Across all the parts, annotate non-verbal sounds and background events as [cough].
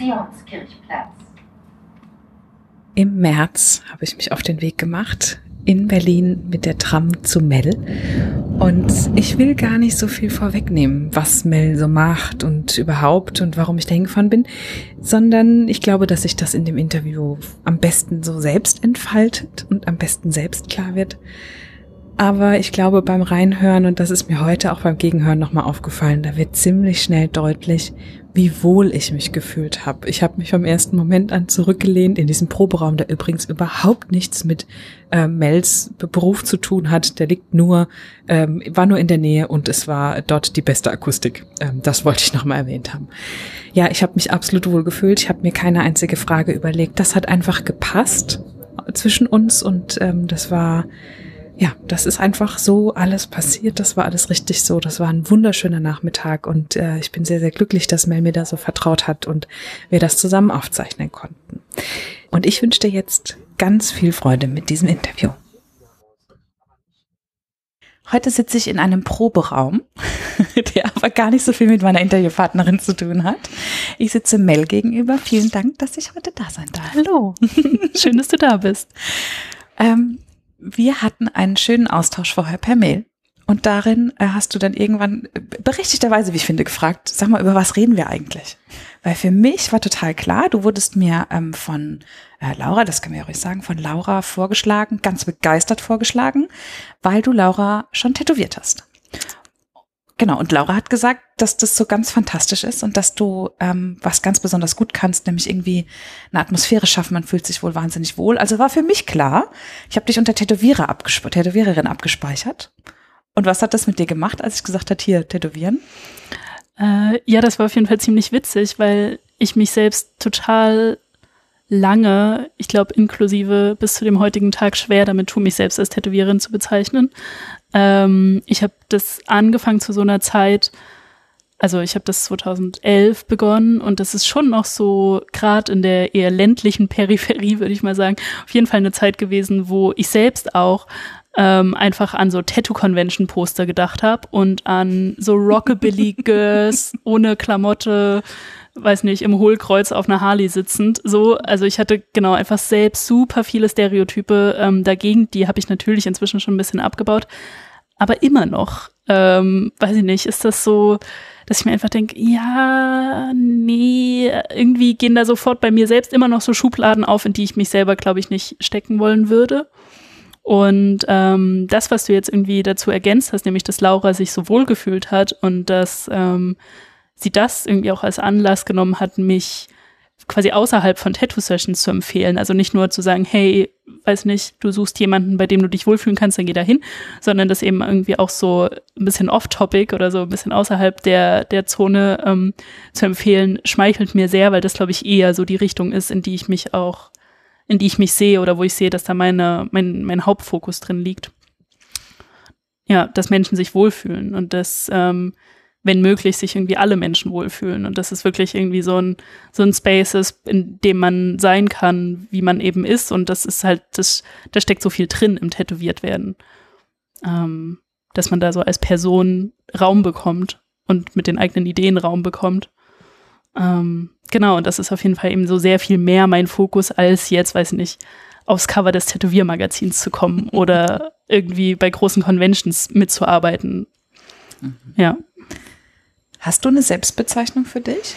Zionskirchplatz. Im März habe ich mich auf den Weg gemacht in Berlin mit der Tram zu Mel. Und ich will gar nicht so viel vorwegnehmen, was Mel so macht und überhaupt und warum ich da hingefahren bin, sondern ich glaube, dass sich das in dem Interview am besten so selbst entfaltet und am besten selbst klar wird. Aber ich glaube, beim Reinhören, und das ist mir heute auch beim Gegenhören nochmal aufgefallen, da wird ziemlich schnell deutlich, wie wohl ich mich gefühlt habe. Ich habe mich vom ersten Moment an zurückgelehnt in diesem Proberaum, der übrigens überhaupt nichts mit äh, Mels Beruf zu tun hat. Der liegt nur, ähm, war nur in der Nähe und es war dort die beste Akustik. Ähm, das wollte ich nochmal erwähnt haben. Ja, ich habe mich absolut wohl gefühlt. Ich habe mir keine einzige Frage überlegt. Das hat einfach gepasst zwischen uns und ähm, das war ja, das ist einfach so alles passiert. Das war alles richtig so. Das war ein wunderschöner Nachmittag und äh, ich bin sehr, sehr glücklich, dass Mel mir da so vertraut hat und wir das zusammen aufzeichnen konnten. Und ich wünsche dir jetzt ganz viel Freude mit diesem Interview. Heute sitze ich in einem Proberaum, [laughs] der aber gar nicht so viel mit meiner Interviewpartnerin zu tun hat. Ich sitze Mel gegenüber. Vielen Dank, dass ich heute da sein darf. Hallo, [laughs] schön, dass du da bist. Ähm, wir hatten einen schönen Austausch vorher per Mail. Und darin äh, hast du dann irgendwann äh, berechtigterweise, wie ich finde, gefragt, sag mal, über was reden wir eigentlich? Weil für mich war total klar, du wurdest mir ähm, von äh, Laura, das kann man ja ruhig sagen, von Laura vorgeschlagen, ganz begeistert vorgeschlagen, weil du Laura schon tätowiert hast. Genau, und Laura hat gesagt, dass das so ganz fantastisch ist und dass du ähm, was ganz besonders gut kannst, nämlich irgendwie eine Atmosphäre schaffen. Man fühlt sich wohl wahnsinnig wohl. Also war für mich klar, ich habe dich unter Tätowierer abgespe Tätowiererin abgespeichert. Und was hat das mit dir gemacht, als ich gesagt habe, hier tätowieren? Äh, ja, das war auf jeden Fall ziemlich witzig, weil ich mich selbst total lange, ich glaube inklusive bis zu dem heutigen Tag schwer damit tue, mich selbst als Tätowiererin zu bezeichnen. Ähm, ich habe das angefangen zu so einer Zeit, also ich habe das 2011 begonnen und das ist schon noch so, gerade in der eher ländlichen Peripherie, würde ich mal sagen, auf jeden Fall eine Zeit gewesen, wo ich selbst auch ähm, einfach an so Tattoo-Convention-Poster gedacht habe und an so Rockabilly-Girls [laughs] ohne Klamotte, weiß nicht, im Hohlkreuz auf einer Harley sitzend. So, also ich hatte genau einfach selbst super viele Stereotype ähm, dagegen. Die habe ich natürlich inzwischen schon ein bisschen abgebaut. Aber immer noch, ähm, weiß ich nicht, ist das so, dass ich mir einfach denke, ja, nee, irgendwie gehen da sofort bei mir selbst immer noch so Schubladen auf, in die ich mich selber, glaube ich, nicht stecken wollen würde. Und ähm, das, was du jetzt irgendwie dazu ergänzt hast, nämlich dass Laura sich so wohl gefühlt hat und dass ähm, sie das irgendwie auch als Anlass genommen hat, mich quasi außerhalb von Tattoo-Sessions zu empfehlen. Also nicht nur zu sagen, hey, weiß nicht, du suchst jemanden, bei dem du dich wohlfühlen kannst, dann geh da hin, sondern das eben irgendwie auch so ein bisschen off-topic oder so ein bisschen außerhalb der, der Zone ähm, zu empfehlen, schmeichelt mir sehr, weil das, glaube ich, eher so die Richtung ist, in die ich mich auch, in die ich mich sehe oder wo ich sehe, dass da meine, mein, mein Hauptfokus drin liegt. Ja, dass Menschen sich wohlfühlen und dass ähm, wenn möglich, sich irgendwie alle Menschen wohlfühlen. Und das ist wirklich irgendwie so ein, so ein Space ist, in dem man sein kann, wie man eben ist. Und das ist halt, das, da steckt so viel drin im Tätowiert werden. Ähm, dass man da so als Person Raum bekommt und mit den eigenen Ideen Raum bekommt. Ähm, genau, und das ist auf jeden Fall eben so sehr viel mehr mein Fokus, als jetzt, weiß ich nicht, aufs Cover des Tätowiermagazins zu kommen [laughs] oder irgendwie bei großen Conventions mitzuarbeiten. Mhm. Ja. Hast du eine Selbstbezeichnung für dich?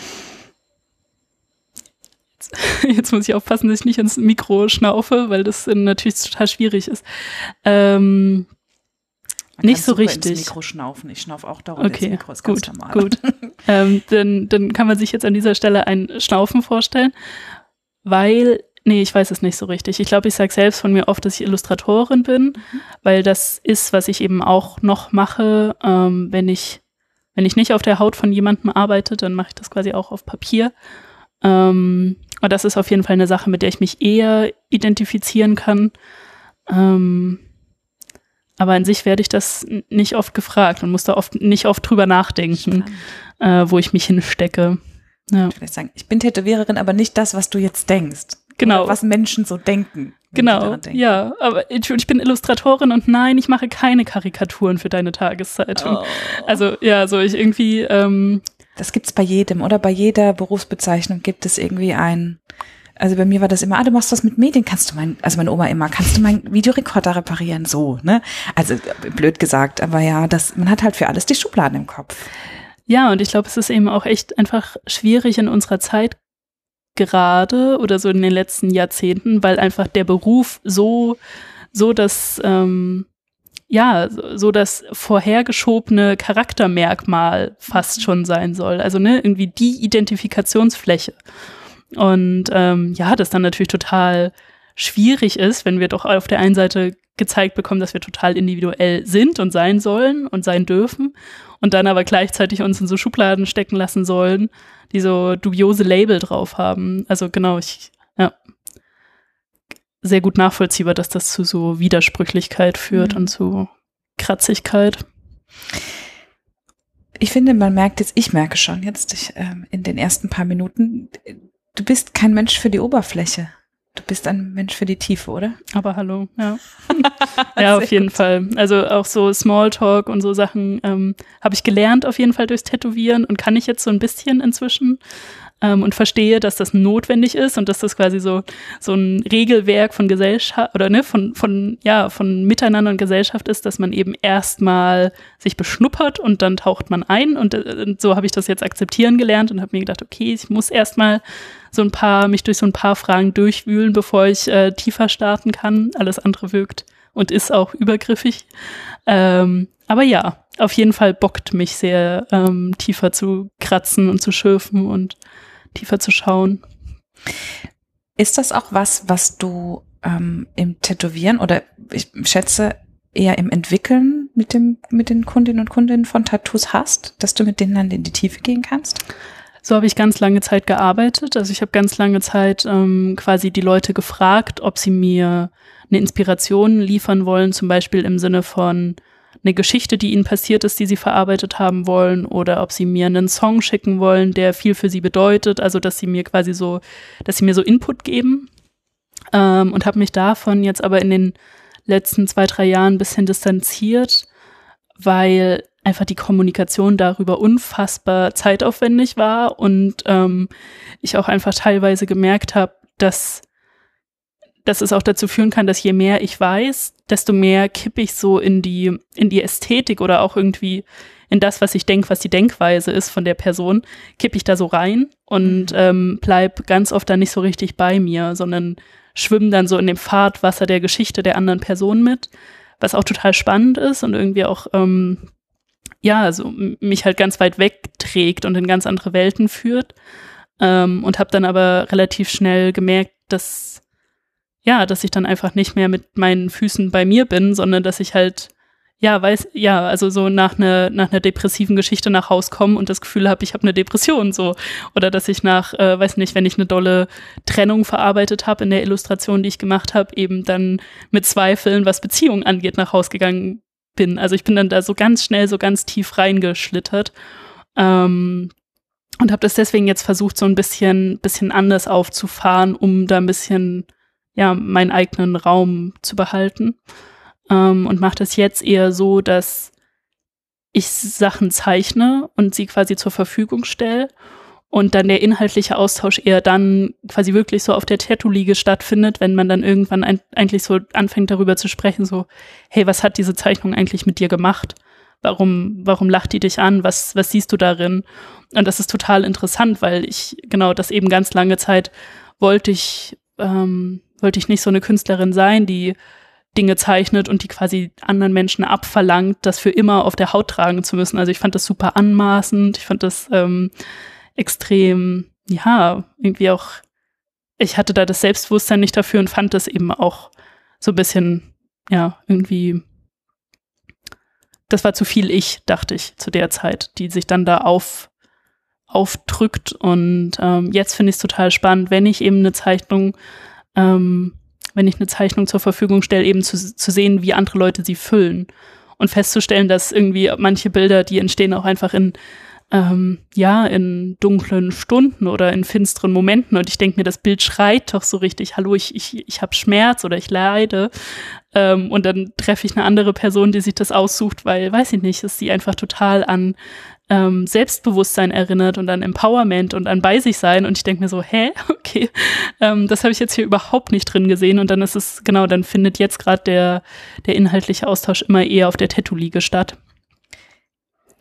[laughs] Jetzt, muss ich aufpassen, dass ich nicht ins Mikro schnaufe, weil das natürlich total schwierig ist. Ähm, nicht so richtig. Ins Mikro schnaufen. Ich schnaufe auch dauernd okay, ins Mikro. Ist gut, normal. gut. [laughs] ähm, dann, dann kann man sich jetzt an dieser Stelle ein Schnaufen vorstellen, weil Nee, ich weiß es nicht so richtig. Ich glaube, ich sage selbst von mir oft, dass ich Illustratorin bin, mhm. weil das ist, was ich eben auch noch mache, ähm, wenn ich wenn ich nicht auf der Haut von jemandem arbeite, dann mache ich das quasi auch auf Papier. Ähm, und das ist auf jeden Fall eine Sache, mit der ich mich eher identifizieren kann. Ähm, aber an sich werde ich das nicht oft gefragt und muss da oft nicht oft drüber nachdenken, äh, wo ich mich hinstecke. Ja. Ich, sagen, ich bin Tätowiererin, aber nicht das, was du jetzt denkst. Genau. Oder was Menschen so denken. Genau, ja, aber ich, ich, bin Illustratorin und nein, ich mache keine Karikaturen für deine Tageszeitung. Oh. Also ja, so ich irgendwie, ähm, Das gibt's bei jedem oder bei jeder Berufsbezeichnung gibt es irgendwie ein. Also bei mir war das immer, ah, du machst was mit Medien, kannst du mein, also meine Oma immer, kannst du meinen Videorekorder reparieren? So, ne? Also blöd gesagt, aber ja, das, man hat halt für alles die Schubladen im Kopf. Ja, und ich glaube, es ist eben auch echt einfach schwierig in unserer Zeit gerade oder so in den letzten Jahrzehnten, weil einfach der Beruf so, so das, ähm, ja, so das vorhergeschobene Charaktermerkmal fast schon sein soll. Also ne, irgendwie die Identifikationsfläche. Und ähm, ja, das dann natürlich total schwierig ist, wenn wir doch auf der einen Seite gezeigt bekommen, dass wir total individuell sind und sein sollen und sein dürfen und dann aber gleichzeitig uns in so Schubladen stecken lassen sollen, die so dubiose Label drauf haben. Also genau, ich, ja, sehr gut nachvollziehbar, dass das zu so Widersprüchlichkeit führt mhm. und zu Kratzigkeit. Ich finde, man merkt jetzt, ich merke schon jetzt ich, ähm, in den ersten paar Minuten, du bist kein Mensch für die Oberfläche. Du bist ein Mensch für die Tiefe, oder? Aber hallo, ja. [laughs] ja, auf jeden gut. Fall. Also auch so Smalltalk und so Sachen ähm, habe ich gelernt auf jeden Fall durchs Tätowieren und kann ich jetzt so ein bisschen inzwischen ähm, und verstehe, dass das notwendig ist und dass das quasi so, so ein Regelwerk von Gesellschaft oder ne, von, von, ja, von Miteinander und Gesellschaft ist, dass man eben erstmal sich beschnuppert und dann taucht man ein und, äh, und so habe ich das jetzt akzeptieren gelernt und habe mir gedacht, okay, ich muss erstmal so ein paar, mich durch so ein paar Fragen durchwühlen, bevor ich äh, tiefer starten kann. Alles andere wirkt und ist auch übergriffig. Ähm, aber ja, auf jeden Fall bockt mich sehr, ähm, tiefer zu kratzen und zu schürfen und tiefer zu schauen. Ist das auch was, was du ähm, im Tätowieren oder ich schätze eher im Entwickeln mit dem mit den Kundinnen und Kundinnen von Tattoos hast, dass du mit denen dann in die Tiefe gehen kannst? So habe ich ganz lange Zeit gearbeitet. Also ich habe ganz lange Zeit ähm, quasi die Leute gefragt, ob sie mir eine Inspiration liefern wollen, zum Beispiel im Sinne von eine Geschichte, die ihnen passiert ist, die sie verarbeitet haben wollen, oder ob sie mir einen Song schicken wollen, der viel für sie bedeutet, also dass sie mir quasi so, dass sie mir so Input geben. Ähm, und habe mich davon jetzt aber in den letzten zwei, drei Jahren ein bisschen distanziert, weil einfach die Kommunikation darüber unfassbar zeitaufwendig war und ähm, ich auch einfach teilweise gemerkt habe, dass dass es auch dazu führen kann, dass je mehr ich weiß, desto mehr kippe ich so in die, in die Ästhetik oder auch irgendwie in das, was ich denke, was die Denkweise ist von der Person, kippe ich da so rein und mhm. ähm, bleib ganz oft dann nicht so richtig bei mir, sondern schwimme dann so in dem Fahrtwasser der Geschichte der anderen Person mit, was auch total spannend ist und irgendwie auch, ähm, ja, also mich halt ganz weit wegträgt und in ganz andere Welten führt. Ähm, und habe dann aber relativ schnell gemerkt, dass ja, dass ich dann einfach nicht mehr mit meinen Füßen bei mir bin, sondern dass ich halt ja, weiß, ja, also so nach einer nach einer depressiven Geschichte nach Haus komme und das Gefühl habe, ich habe eine Depression so oder dass ich nach, äh, weiß nicht, wenn ich eine dolle Trennung verarbeitet habe in der Illustration, die ich gemacht habe, eben dann mit Zweifeln, was Beziehungen angeht, nach Haus gegangen bin. Also ich bin dann da so ganz schnell, so ganz tief reingeschlittert ähm, und habe das deswegen jetzt versucht, so ein bisschen bisschen anders aufzufahren, um da ein bisschen ja, meinen eigenen Raum zu behalten. Ähm, und mache das jetzt eher so, dass ich Sachen zeichne und sie quasi zur Verfügung stelle und dann der inhaltliche Austausch eher dann quasi wirklich so auf der Tattoo-Liege stattfindet, wenn man dann irgendwann ein, eigentlich so anfängt darüber zu sprechen, so, hey, was hat diese Zeichnung eigentlich mit dir gemacht? Warum, warum lacht die dich an? Was, was siehst du darin? Und das ist total interessant, weil ich genau das eben ganz lange Zeit wollte ich ähm, wollte ich nicht so eine Künstlerin sein, die Dinge zeichnet und die quasi anderen Menschen abverlangt, das für immer auf der Haut tragen zu müssen. Also ich fand das super anmaßend, ich fand das ähm, extrem, ja, irgendwie auch, ich hatte da das Selbstbewusstsein nicht dafür und fand das eben auch so ein bisschen, ja, irgendwie, das war zu viel ich, dachte ich, zu der Zeit, die sich dann da auf, aufdrückt. Und ähm, jetzt finde ich es total spannend, wenn ich eben eine Zeichnung ähm, wenn ich eine Zeichnung zur Verfügung stelle, eben zu, zu sehen, wie andere Leute sie füllen und festzustellen, dass irgendwie manche Bilder, die entstehen auch einfach in ähm, ja, in dunklen Stunden oder in finsteren Momenten. Und ich denke mir, das Bild schreit doch so richtig, hallo, ich, ich, ich habe Schmerz oder ich leide. Ähm, und dann treffe ich eine andere Person, die sich das aussucht, weil, weiß ich nicht, ist sie einfach total an ähm, Selbstbewusstsein erinnert und an Empowerment und an bei sich sein. Und ich denke mir so, hä, [laughs] okay, ähm, das habe ich jetzt hier überhaupt nicht drin gesehen. Und dann ist es, genau, dann findet jetzt gerade der, der inhaltliche Austausch immer eher auf der Tattoo-Liege statt.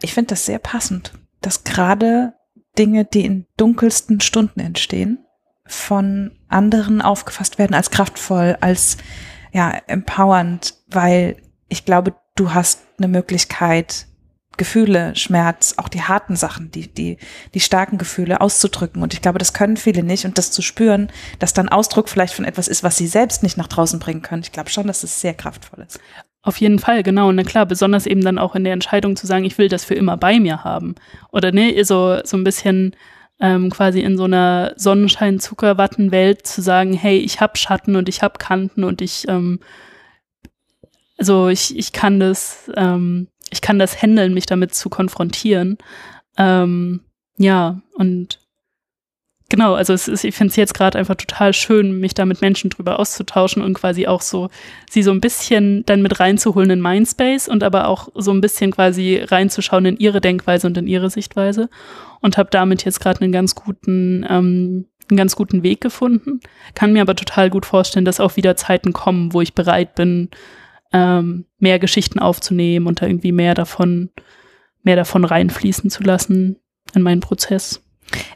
Ich finde das sehr passend, dass gerade Dinge, die in dunkelsten Stunden entstehen, von anderen aufgefasst werden als kraftvoll, als ja, empowernd, weil ich glaube, du hast eine Möglichkeit, Gefühle, Schmerz, auch die harten Sachen, die, die, die starken Gefühle auszudrücken. Und ich glaube, das können viele nicht. Und das zu spüren, dass dann Ausdruck vielleicht von etwas ist, was sie selbst nicht nach draußen bringen können. Ich glaube schon, dass es sehr kraftvoll ist. Auf jeden Fall, genau. Und na klar, besonders eben dann auch in der Entscheidung zu sagen, ich will das für immer bei mir haben. Oder ne, so, so ein bisschen ähm, quasi in so einer Sonnenschein-Zuckerwatten-Welt zu sagen, hey, ich habe Schatten und ich habe Kanten und ich, ähm, also ich, ich kann das, ähm, ich kann das handeln, mich damit zu konfrontieren. Ähm, ja, und genau, also es ist, ich finde es jetzt gerade einfach total schön, mich da mit Menschen drüber auszutauschen und quasi auch so, sie so ein bisschen dann mit reinzuholen in Mindspace und aber auch so ein bisschen quasi reinzuschauen in ihre Denkweise und in ihre Sichtweise und habe damit jetzt gerade einen ganz guten, ähm, einen ganz guten Weg gefunden. Kann mir aber total gut vorstellen, dass auch wieder Zeiten kommen, wo ich bereit bin, ähm, mehr Geschichten aufzunehmen und da irgendwie mehr davon, mehr davon reinfließen zu lassen in meinen Prozess.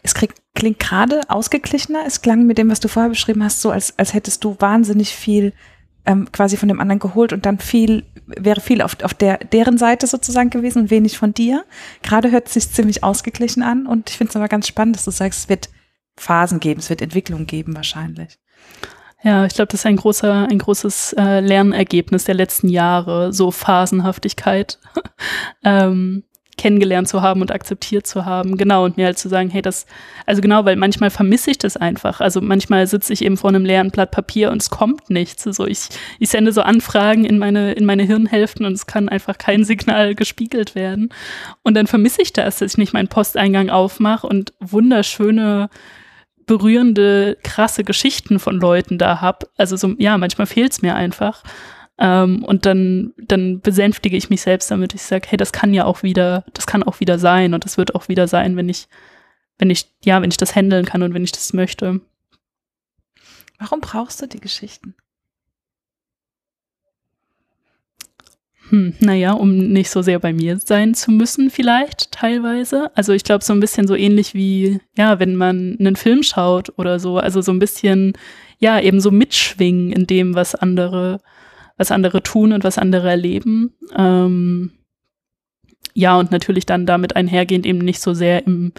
Es krieg, klingt gerade ausgeglichener. Es klang mit dem, was du vorher beschrieben hast, so als, als hättest du wahnsinnig viel ähm, quasi von dem anderen geholt und dann viel, wäre viel auf, auf der, deren Seite sozusagen gewesen und wenig von dir. Gerade hört es sich ziemlich ausgeglichen an und ich finde es aber ganz spannend, dass du sagst, es wird Phasen geben, es wird Entwicklung geben wahrscheinlich. Ja, ich glaube, das ist ein großer, ein großes äh, Lernergebnis der letzten Jahre, so Phasenhaftigkeit. [laughs] ähm, kennengelernt zu haben und akzeptiert zu haben. Genau, und mir halt zu sagen, hey, das, also genau, weil manchmal vermisse ich das einfach. Also manchmal sitze ich eben vor einem leeren Blatt Papier und es kommt nichts. Also ich, ich sende so Anfragen in meine, in meine Hirnhälften und es kann einfach kein Signal gespiegelt werden. Und dann vermisse ich das, dass ich nicht meinen Posteingang aufmache und wunderschöne berührende, krasse Geschichten von Leuten da hab. Also so, ja, manchmal fehlt es mir einfach. Ähm, und dann, dann besänftige ich mich selbst damit. Ich sage, hey, das kann ja auch wieder, das kann auch wieder sein und das wird auch wieder sein, wenn ich, wenn ich, ja, wenn ich das handeln kann und wenn ich das möchte. Warum brauchst du die Geschichten? Hm, naja, um nicht so sehr bei mir sein zu müssen, vielleicht teilweise. Also ich glaube, so ein bisschen so ähnlich wie, ja, wenn man einen Film schaut oder so. Also so ein bisschen, ja, eben so mitschwingen in dem, was andere was andere tun und was andere erleben. Ähm, ja, und natürlich dann damit einhergehend eben nicht so sehr im,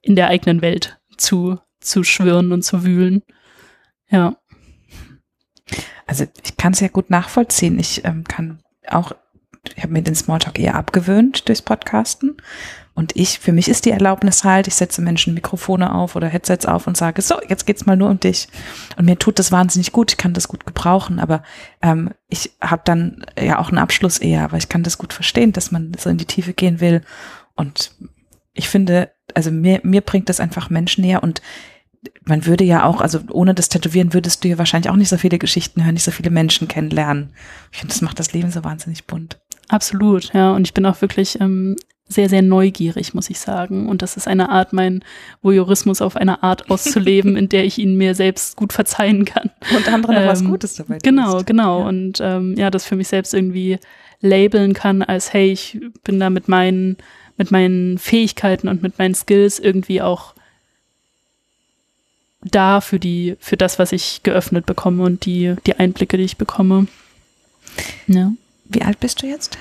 in der eigenen Welt zu, zu schwirren und zu wühlen. Ja. Also ich kann es ja gut nachvollziehen. Ich ähm, kann auch, ich habe mir den Smalltalk eher abgewöhnt durchs Podcasten. Und ich, für mich ist die Erlaubnis halt, ich setze Menschen Mikrofone auf oder Headsets auf und sage, so, jetzt geht's mal nur um dich. Und mir tut das wahnsinnig gut, ich kann das gut gebrauchen, aber ähm, ich habe dann ja auch einen Abschluss eher, aber ich kann das gut verstehen, dass man so in die Tiefe gehen will. Und ich finde, also mir, mir bringt das einfach Menschen näher und man würde ja auch, also ohne das Tätowieren würdest du ja wahrscheinlich auch nicht so viele Geschichten hören, nicht so viele Menschen kennenlernen. Ich finde, das macht das Leben so wahnsinnig bunt. Absolut, ja. Und ich bin auch wirklich ähm, sehr, sehr neugierig, muss ich sagen. Und das ist eine Art, mein Voyeurismus auf eine Art auszuleben, in der ich ihn mir selbst gut verzeihen kann. Und andere ähm, was Gutes dabei. Genau, tust. genau. Ja. Und ähm, ja, das für mich selbst irgendwie labeln kann als, hey, ich bin da mit meinen, mit meinen Fähigkeiten und mit meinen Skills irgendwie auch da für die, für das, was ich geöffnet bekomme und die, die Einblicke, die ich bekomme. Ja. Wie alt bist du jetzt?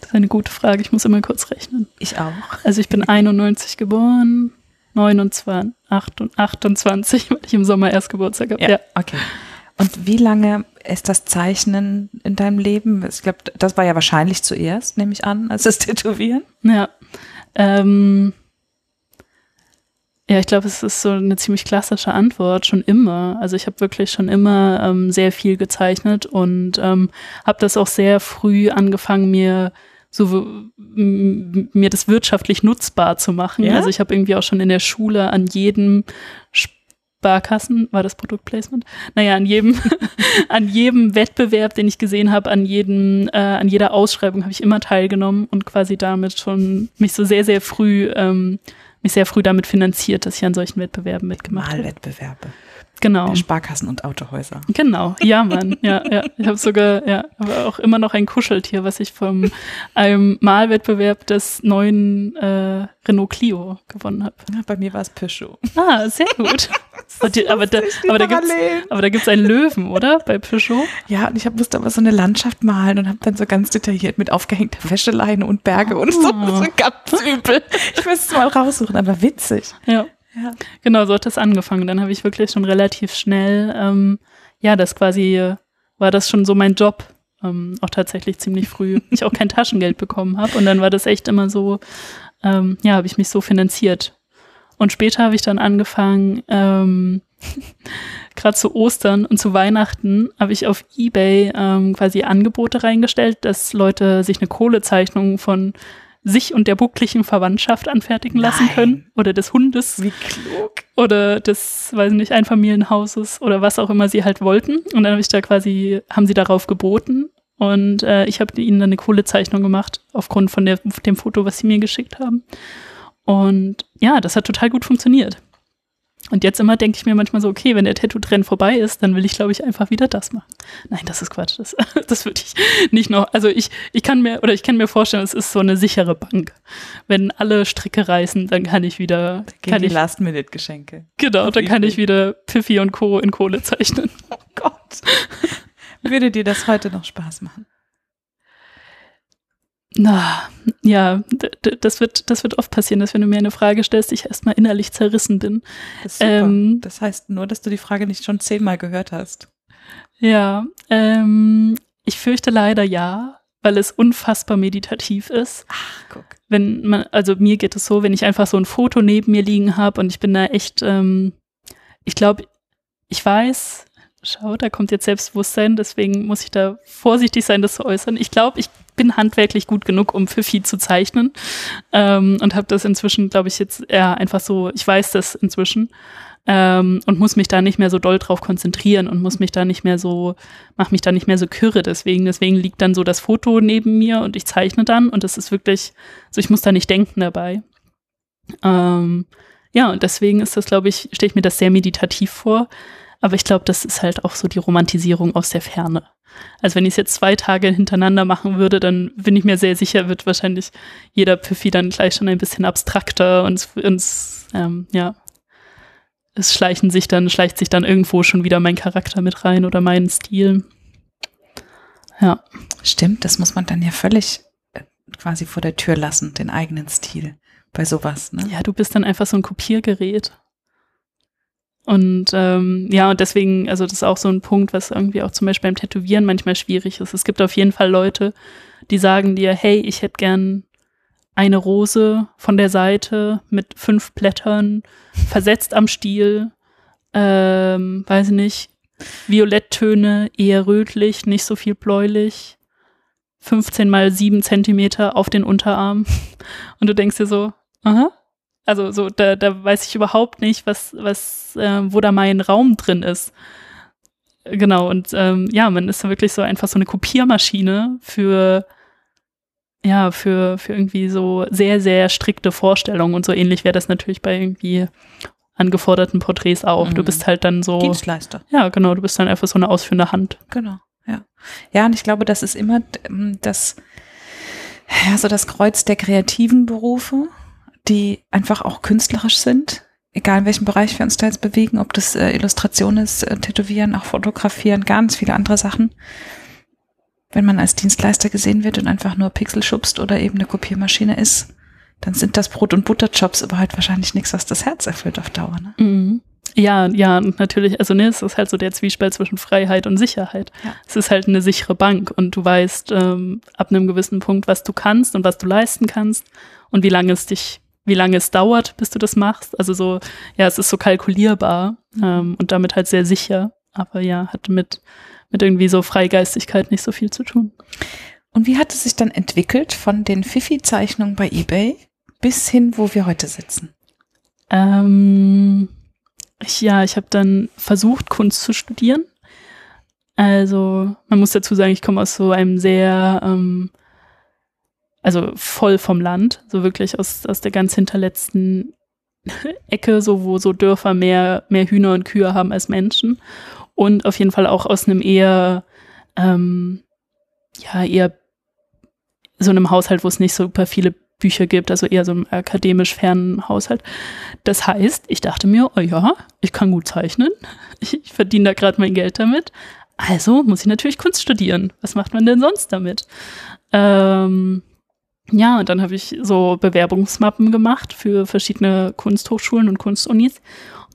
Das ist eine gute Frage. Ich muss immer kurz rechnen. Ich auch. Also ich bin 91 geboren, 29, 28, weil ich im Sommer erst Geburtstag habe. Ja, ja, okay. Und wie lange ist das Zeichnen in deinem Leben? Ich glaube, das war ja wahrscheinlich zuerst, nehme ich an, als das [laughs] Tätowieren. Ja. Ähm, ja, ich glaube, es ist so eine ziemlich klassische Antwort, schon immer. Also ich habe wirklich schon immer ähm, sehr viel gezeichnet und ähm, habe das auch sehr früh angefangen, mir so mir das wirtschaftlich nutzbar zu machen. Ja? Also ich habe irgendwie auch schon in der Schule an jedem Sparkassen, war das Produktplacement? Naja, an jedem, [laughs] an jedem Wettbewerb, den ich gesehen habe, an jedem, äh, an jeder Ausschreibung habe ich immer teilgenommen und quasi damit schon mich so sehr, sehr früh, ähm, mich sehr früh damit finanziert, dass ich an solchen Wettbewerben mitgemacht habe. Malwettbewerbe. Genau. Der Sparkassen und Autohäuser. Genau, ja, Mann, ja, ja. Ich habe sogar, ja, aber auch immer noch ein Kuscheltier, was ich vom einem Malwettbewerb des neuen äh, Renault Clio gewonnen habe. Ja, bei mir war es Peugeot. Ah, sehr gut. [laughs] Die, aber, da, aber da gibt's, aber da gibt's einen Löwen, oder? Bei Peugeot? Ja, und ich hab, musste aber so eine Landschaft malen und habe dann so ganz detailliert mit aufgehängter Wäscheleine und Berge und so. Oh. Das war ganz übel. Ich müsste es mal raussuchen, aber witzig. Ja. Ja. Genau, so hat das angefangen. Dann habe ich wirklich schon relativ schnell, ähm, ja, das quasi äh, war das schon so mein Job. Ähm, auch tatsächlich ziemlich früh. [laughs] Ich auch kein Taschengeld bekommen habe. Und dann war das echt immer so, ähm, ja, habe ich mich so finanziert. Und später habe ich dann angefangen, ähm, [laughs] gerade zu Ostern und zu Weihnachten habe ich auf Ebay ähm, quasi Angebote reingestellt, dass Leute sich eine Kohlezeichnung von sich und der buckligen Verwandtschaft anfertigen lassen Nein. können oder des Hundes Wie klug. oder des, weiß nicht, Einfamilienhauses oder was auch immer sie halt wollten. Und dann habe ich da quasi, haben sie darauf geboten und äh, ich habe ihnen dann eine coole Zeichnung gemacht aufgrund von der, dem Foto, was sie mir geschickt haben. Und ja, das hat total gut funktioniert. Und jetzt immer denke ich mir manchmal so, okay, wenn der Tattoo-Trend vorbei ist, dann will ich, glaube ich, einfach wieder das machen. Nein, das ist Quatsch. Das, [laughs] das würde ich nicht noch. Also ich, ich kann mir, oder ich kann mir vorstellen, es ist so eine sichere Bank. Wenn alle Stricke reißen, dann kann ich wieder, Gehen kann die Last-Minute-Geschenke. genau, dann kann ich wieder Piffy und Co. in Kohle zeichnen. Oh Gott. Würde dir das heute noch Spaß machen? Na, ja, das wird, das wird oft passieren, dass wenn du mir eine Frage stellst, ich erstmal innerlich zerrissen bin. Das. Ähm. das heißt nur, dass du die Frage nicht schon zehnmal gehört hast. Ja, ähm, ich fürchte leider ja, weil es unfassbar meditativ ist. Ach, guck. Wenn man, also mir geht es so, wenn ich einfach so ein Foto neben mir liegen habe und ich bin da echt, ähm, ich glaube, ich weiß, schau, da kommt jetzt Selbstbewusstsein, deswegen muss ich da vorsichtig sein, das zu äußern. Ich glaube, ich bin handwerklich gut genug, um Vieh zu zeichnen ähm, und habe das inzwischen, glaube ich, jetzt eher einfach so, ich weiß das inzwischen ähm, und muss mich da nicht mehr so doll drauf konzentrieren und muss mich da nicht mehr so, mach mich da nicht mehr so kürre deswegen. Deswegen liegt dann so das Foto neben mir und ich zeichne dann und das ist wirklich, so ich muss da nicht denken dabei. Ähm, ja, und deswegen ist das, glaube ich, stelle ich mir das sehr meditativ vor. Aber ich glaube, das ist halt auch so die Romantisierung aus der Ferne. Also wenn ich es jetzt zwei Tage hintereinander machen würde, dann bin ich mir sehr sicher, wird wahrscheinlich jeder Pfiffi dann gleich schon ein bisschen abstrakter und, und ähm, ja, es schleichen sich dann, schleicht sich dann irgendwo schon wieder mein Charakter mit rein oder mein Stil. Ja. Stimmt, das muss man dann ja völlig äh, quasi vor der Tür lassen, den eigenen Stil bei sowas, ne? Ja, du bist dann einfach so ein Kopiergerät. Und ähm, ja, und deswegen, also das ist auch so ein Punkt, was irgendwie auch zum Beispiel beim Tätowieren manchmal schwierig ist. Es gibt auf jeden Fall Leute, die sagen dir, hey, ich hätte gern eine Rose von der Seite mit fünf Blättern, versetzt am Stiel, ähm, weiß ich nicht, Violetttöne, eher rötlich, nicht so viel bläulich, 15 mal 7 Zentimeter auf den Unterarm. [laughs] Und du denkst dir so, aha. Also so, da, da weiß ich überhaupt nicht, was, was, äh, wo da mein Raum drin ist. Genau, und ähm, ja, man ist da wirklich so einfach so eine Kopiermaschine für, ja, für, für irgendwie so sehr, sehr strikte Vorstellungen und so ähnlich wäre das natürlich bei irgendwie angeforderten Porträts auch. Du Mhm. bist halt dann so, Dienstleister. ja, genau, du bist dann einfach so eine ausführende Hand. Genau, ja. Ja, und ich glaube, das ist immer ähm, das, ja, so das Kreuz der kreativen Berufe, die einfach auch künstlerisch sind. Egal in welchem Bereich wir uns da jetzt bewegen, ob das äh, Illustration ist, äh, Tätowieren, auch Fotografieren, ganz viele andere Sachen. Wenn man als Dienstleister gesehen wird und einfach nur Pixel schubst oder eben eine Kopiermaschine ist, dann sind das Brot- und Butterjobs aber halt wahrscheinlich nichts, was das Herz erfüllt auf Dauer. Ne? Mhm. Ja, ja, und natürlich, also ne, es ist halt so der Zwiespalt zwischen Freiheit und Sicherheit. Ja. Es ist halt eine sichere Bank und du weißt ähm, ab einem gewissen Punkt, was du kannst und was du leisten kannst und wie lange es dich, wie lange es dauert, bis du das machst. Also so, ja, es ist so kalkulierbar ähm, und damit halt sehr sicher. Aber ja, hat mit, mit irgendwie so Freigeistigkeit nicht so viel zu tun. Und wie hat es sich dann entwickelt von den Fifi-Zeichnungen bei eBay bis hin, wo wir heute sitzen? Ähm, ich, ja, ich habe dann versucht, Kunst zu studieren. Also man muss dazu sagen, ich komme aus so einem sehr, ähm, also voll vom Land, so wirklich aus, aus der ganz hinterletzten [laughs] Ecke, so wo so Dörfer mehr, mehr Hühner und Kühe haben als Menschen. Und auf jeden Fall auch aus einem eher, ähm, ja, eher so einem Haushalt, wo es nicht super viele Bücher gibt, also eher so einem akademisch fernen Haushalt. Das heißt, ich dachte mir, oh ja, ich kann gut zeichnen, ich, [laughs] ich verdiene da gerade mein Geld damit, also muss ich natürlich Kunst studieren. Was macht man denn sonst damit? Ähm, ja, und dann habe ich so Bewerbungsmappen gemacht für verschiedene Kunsthochschulen und Kunstunis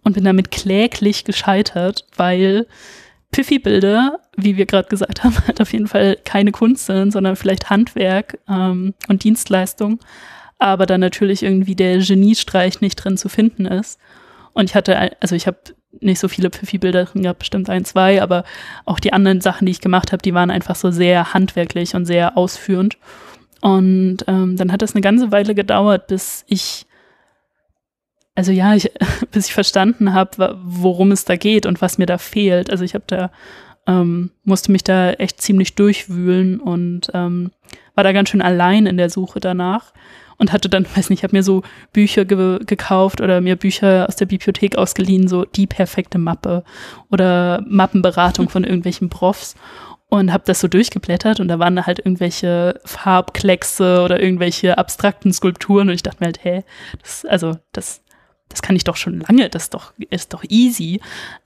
und bin damit kläglich gescheitert, weil Piffy-Bilder, wie wir gerade gesagt haben, [laughs] halt auf jeden Fall keine Kunst sind, sondern vielleicht Handwerk ähm, und Dienstleistung, aber dann natürlich irgendwie der Geniestreich nicht drin zu finden ist. Und ich hatte, also ich habe nicht so viele Piffy-Bilder drin gehabt, bestimmt ein, zwei, aber auch die anderen Sachen, die ich gemacht habe, die waren einfach so sehr handwerklich und sehr ausführend. Und ähm, dann hat es eine ganze Weile gedauert, bis ich, also ja, ich, [laughs] bis ich verstanden habe, worum es da geht und was mir da fehlt. Also ich habe da, ähm, musste mich da echt ziemlich durchwühlen und ähm, war da ganz schön allein in der Suche danach und hatte dann, [laughs] weiß nicht, ich habe mir so Bücher ge gekauft oder mir Bücher aus der Bibliothek ausgeliehen, so die perfekte Mappe oder Mappenberatung von irgendwelchen Profs und habe das so durchgeblättert und da waren da halt irgendwelche Farbkleckse oder irgendwelche abstrakten Skulpturen und ich dachte mir halt, hä, das, also das das kann ich doch schon lange, das ist doch, ist doch easy.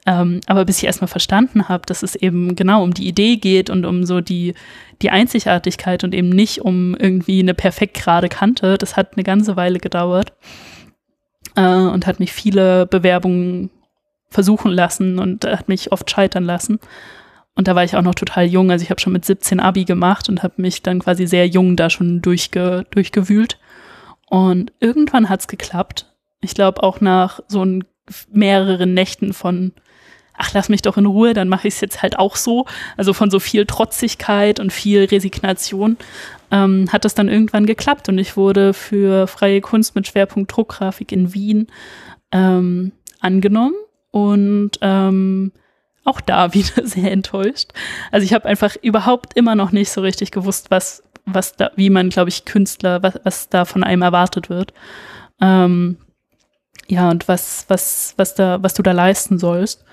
Ähm, aber bis ich erstmal verstanden habe, dass es eben genau um die Idee geht und um so die, die Einzigartigkeit und eben nicht um irgendwie eine perfekt gerade Kante, das hat eine ganze Weile gedauert äh, und hat mich viele Bewerbungen versuchen lassen und hat mich oft scheitern lassen. Und da war ich auch noch total jung, also ich habe schon mit 17 Abi gemacht und habe mich dann quasi sehr jung da schon durchge, durchgewühlt. Und irgendwann hat es geklappt ich glaube auch nach so ein, mehreren Nächten von, ach, lass mich doch in Ruhe, dann mache ich es jetzt halt auch so. Also von so viel Trotzigkeit und viel Resignation ähm, hat das dann irgendwann geklappt und ich wurde für freie Kunst mit Schwerpunkt Druckgrafik in Wien ähm, angenommen und ähm, auch da [laughs] wieder sehr enttäuscht. Also ich habe einfach überhaupt immer noch nicht so richtig gewusst, was, was da, wie man, glaube ich, Künstler, was, was da von einem erwartet wird. Ähm, ja, und was, was, was da, was du da leisten sollst.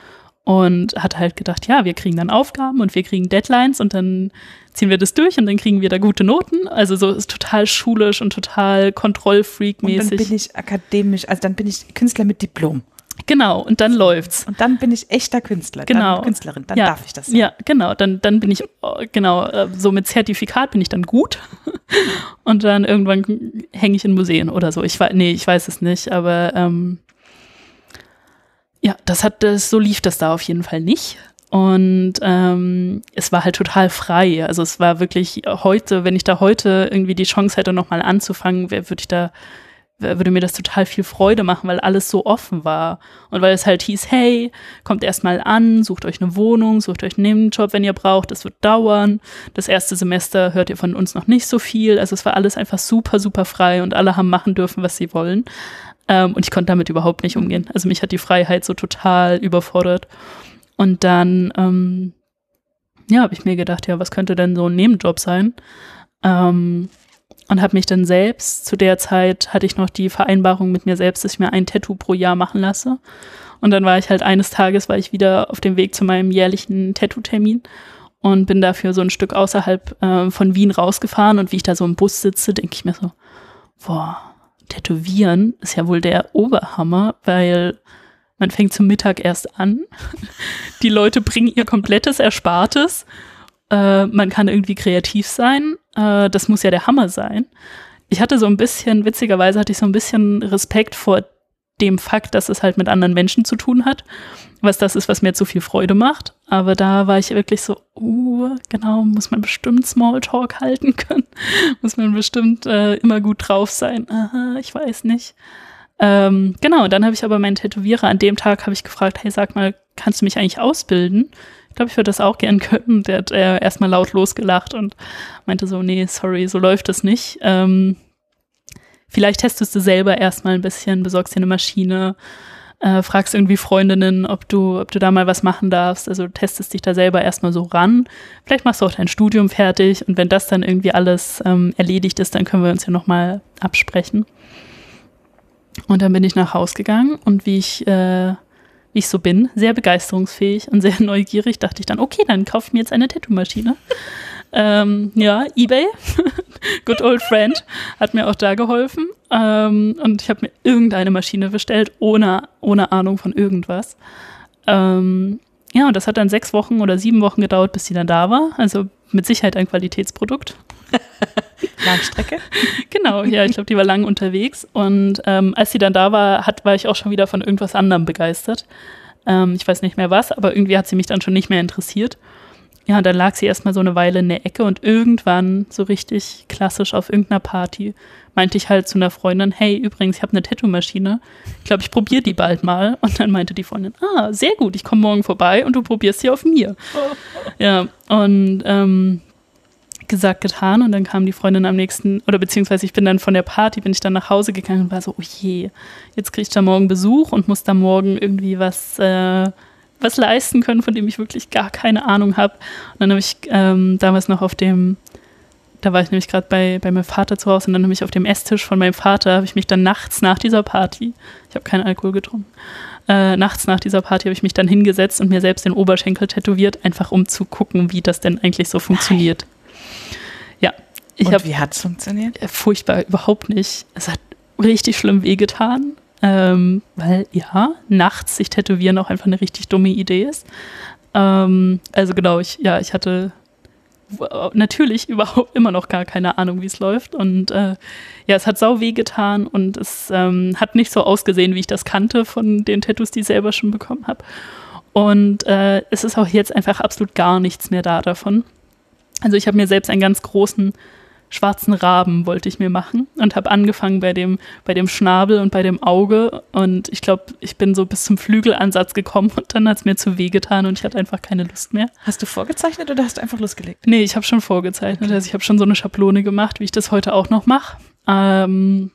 Und hat halt gedacht, ja, wir kriegen dann Aufgaben und wir kriegen Deadlines und dann ziehen wir das durch und dann kriegen wir da gute Noten. Also so ist total schulisch und total Kontrollfreak-mäßig. Und dann bin ich akademisch, also dann bin ich Künstler mit Diplom. Genau, und dann läuft's. Und dann bin ich echter Künstler, genau. dann Künstlerin, dann ja. darf ich das. Sein. Ja, genau, dann, dann bin ich, oh, genau, äh, so mit Zertifikat bin ich dann gut. [laughs] und dann irgendwann hänge ich in Museen oder so. Ich weiß, nee, ich weiß es nicht, aber ähm, ja, das hat das, so lief das da auf jeden Fall nicht. Und ähm, es war halt total frei. Also es war wirklich heute, wenn ich da heute irgendwie die Chance hätte, nochmal anzufangen, würde ich da würde mir das total viel Freude machen, weil alles so offen war. Und weil es halt hieß, hey, kommt erstmal an, sucht euch eine Wohnung, sucht euch einen Nebenjob, wenn ihr braucht, das wird dauern. Das erste Semester hört ihr von uns noch nicht so viel. Also es war alles einfach super, super frei und alle haben machen dürfen, was sie wollen. Ähm, und ich konnte damit überhaupt nicht umgehen. Also mich hat die Freiheit so total überfordert. Und dann, ähm, ja, habe ich mir gedacht, ja, was könnte denn so ein Nebenjob sein? Ähm, und habe mich dann selbst, zu der Zeit hatte ich noch die Vereinbarung mit mir selbst, dass ich mir ein Tattoo pro Jahr machen lasse. Und dann war ich halt eines Tages, war ich wieder auf dem Weg zu meinem jährlichen Tattoo-Termin und bin dafür so ein Stück außerhalb äh, von Wien rausgefahren. Und wie ich da so im Bus sitze, denke ich mir so, boah, Tätowieren ist ja wohl der Oberhammer, weil man fängt zum Mittag erst an. [laughs] Die Leute bringen ihr komplettes Erspartes äh, man kann irgendwie kreativ sein. Äh, das muss ja der Hammer sein. Ich hatte so ein bisschen, witzigerweise hatte ich so ein bisschen Respekt vor dem Fakt, dass es halt mit anderen Menschen zu tun hat, was das ist, was mir zu viel Freude macht. Aber da war ich wirklich so, uh, genau, muss man bestimmt Smalltalk halten können, [laughs] muss man bestimmt äh, immer gut drauf sein. Aha, ich weiß nicht. Ähm, genau, dann habe ich aber meinen Tätowierer an dem Tag habe ich gefragt, hey, sag mal, kannst du mich eigentlich ausbilden? Glaube, ich würde das auch gern können. Der hat äh, erstmal laut losgelacht und meinte so, nee, sorry, so läuft das nicht. Ähm, vielleicht testest du selber erstmal ein bisschen, besorgst dir eine Maschine, äh, fragst irgendwie Freundinnen, ob du, ob du da mal was machen darfst. Also testest dich da selber erstmal so ran. Vielleicht machst du auch dein Studium fertig und wenn das dann irgendwie alles ähm, erledigt ist, dann können wir uns ja nochmal absprechen. Und dann bin ich nach Haus gegangen und wie ich, äh, wie ich so bin, sehr begeisterungsfähig und sehr [laughs] neugierig, dachte ich dann, okay, dann kauf mir jetzt eine Tattoo-Maschine. Ähm, ja, eBay, [laughs] good old friend, hat mir auch da geholfen. Ähm, und ich habe mir irgendeine Maschine bestellt, ohne, ohne Ahnung von irgendwas. Ähm, ja, und das hat dann sechs Wochen oder sieben Wochen gedauert, bis sie dann da war. Also mit Sicherheit ein Qualitätsprodukt. [laughs] Langstrecke? genau, ja, ich glaube, die war lang unterwegs. Und ähm, als sie dann da war, hat, war ich auch schon wieder von irgendwas anderem begeistert. Ähm, ich weiß nicht mehr was, aber irgendwie hat sie mich dann schon nicht mehr interessiert. Ja, dann lag sie erstmal so eine Weile in der Ecke und irgendwann, so richtig klassisch auf irgendeiner Party, meinte ich halt zu einer Freundin, hey, übrigens, ich habe eine Tattoo-Maschine. Ich glaube, ich probiere die bald mal. Und dann meinte die Freundin, ah, sehr gut, ich komme morgen vorbei und du probierst sie auf mir. Ja, und ähm, gesagt, getan. Und dann kam die Freundin am nächsten, oder beziehungsweise ich bin dann von der Party, bin ich dann nach Hause gegangen und war so, oh je, jetzt kriege ich da morgen Besuch und muss da morgen irgendwie was äh, was leisten können, von dem ich wirklich gar keine Ahnung habe. Und dann habe ich ähm, damals noch auf dem, da war ich nämlich gerade bei, bei meinem Vater zu Hause und dann habe ich auf dem Esstisch von meinem Vater, habe ich mich dann nachts nach dieser Party, ich habe keinen Alkohol getrunken, äh, nachts nach dieser Party habe ich mich dann hingesetzt und mir selbst den Oberschenkel tätowiert, einfach um zu gucken, wie das denn eigentlich so funktioniert. Nein. Ja. Ich und wie hat es funktioniert? Äh, furchtbar, überhaupt nicht. Es hat richtig schlimm wehgetan. Ähm, weil ja, nachts sich tätowieren auch einfach eine richtig dumme Idee ist. Ähm, also genau, ich, ja, ich hatte natürlich [laughs] überhaupt immer noch gar keine Ahnung, wie es läuft. Und äh, ja, es hat sau weh getan und es ähm, hat nicht so ausgesehen, wie ich das kannte von den Tattoos, die ich selber schon bekommen habe. Und äh, es ist auch jetzt einfach absolut gar nichts mehr da davon. Also ich habe mir selbst einen ganz großen schwarzen Raben wollte ich mir machen und habe angefangen bei dem, bei dem Schnabel und bei dem Auge und ich glaube, ich bin so bis zum Flügelansatz gekommen und dann hat es mir zu weh getan und ich hatte einfach keine Lust mehr. Hast du vorgezeichnet oder hast du einfach losgelegt? Nee, ich habe schon vorgezeichnet. Okay. Also ich habe schon so eine Schablone gemacht, wie ich das heute auch noch mache. Ähm,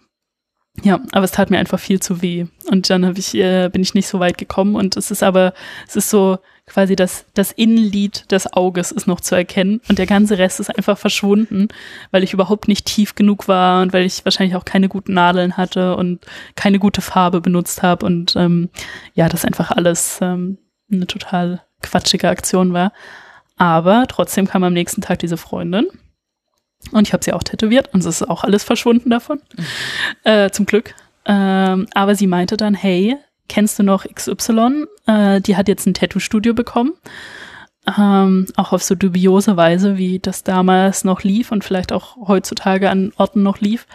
ja, aber es tat mir einfach viel zu weh. Und dann ich, äh, bin ich nicht so weit gekommen. Und es ist aber, es ist so quasi das, das Innenlied des Auges ist noch zu erkennen. Und der ganze Rest ist einfach verschwunden, weil ich überhaupt nicht tief genug war und weil ich wahrscheinlich auch keine guten Nadeln hatte und keine gute Farbe benutzt habe. Und ähm, ja, das einfach alles ähm, eine total quatschige Aktion war. Aber trotzdem kam am nächsten Tag diese Freundin und ich habe sie auch tätowiert und es ist auch alles verschwunden davon. Mhm. Äh, zum Glück. Ähm, aber sie meinte dann, hey, kennst du noch XY? Äh, die hat jetzt ein Tattoo-Studio bekommen. Ähm, auch auf so dubiose Weise, wie das damals noch lief und vielleicht auch heutzutage an Orten noch lief.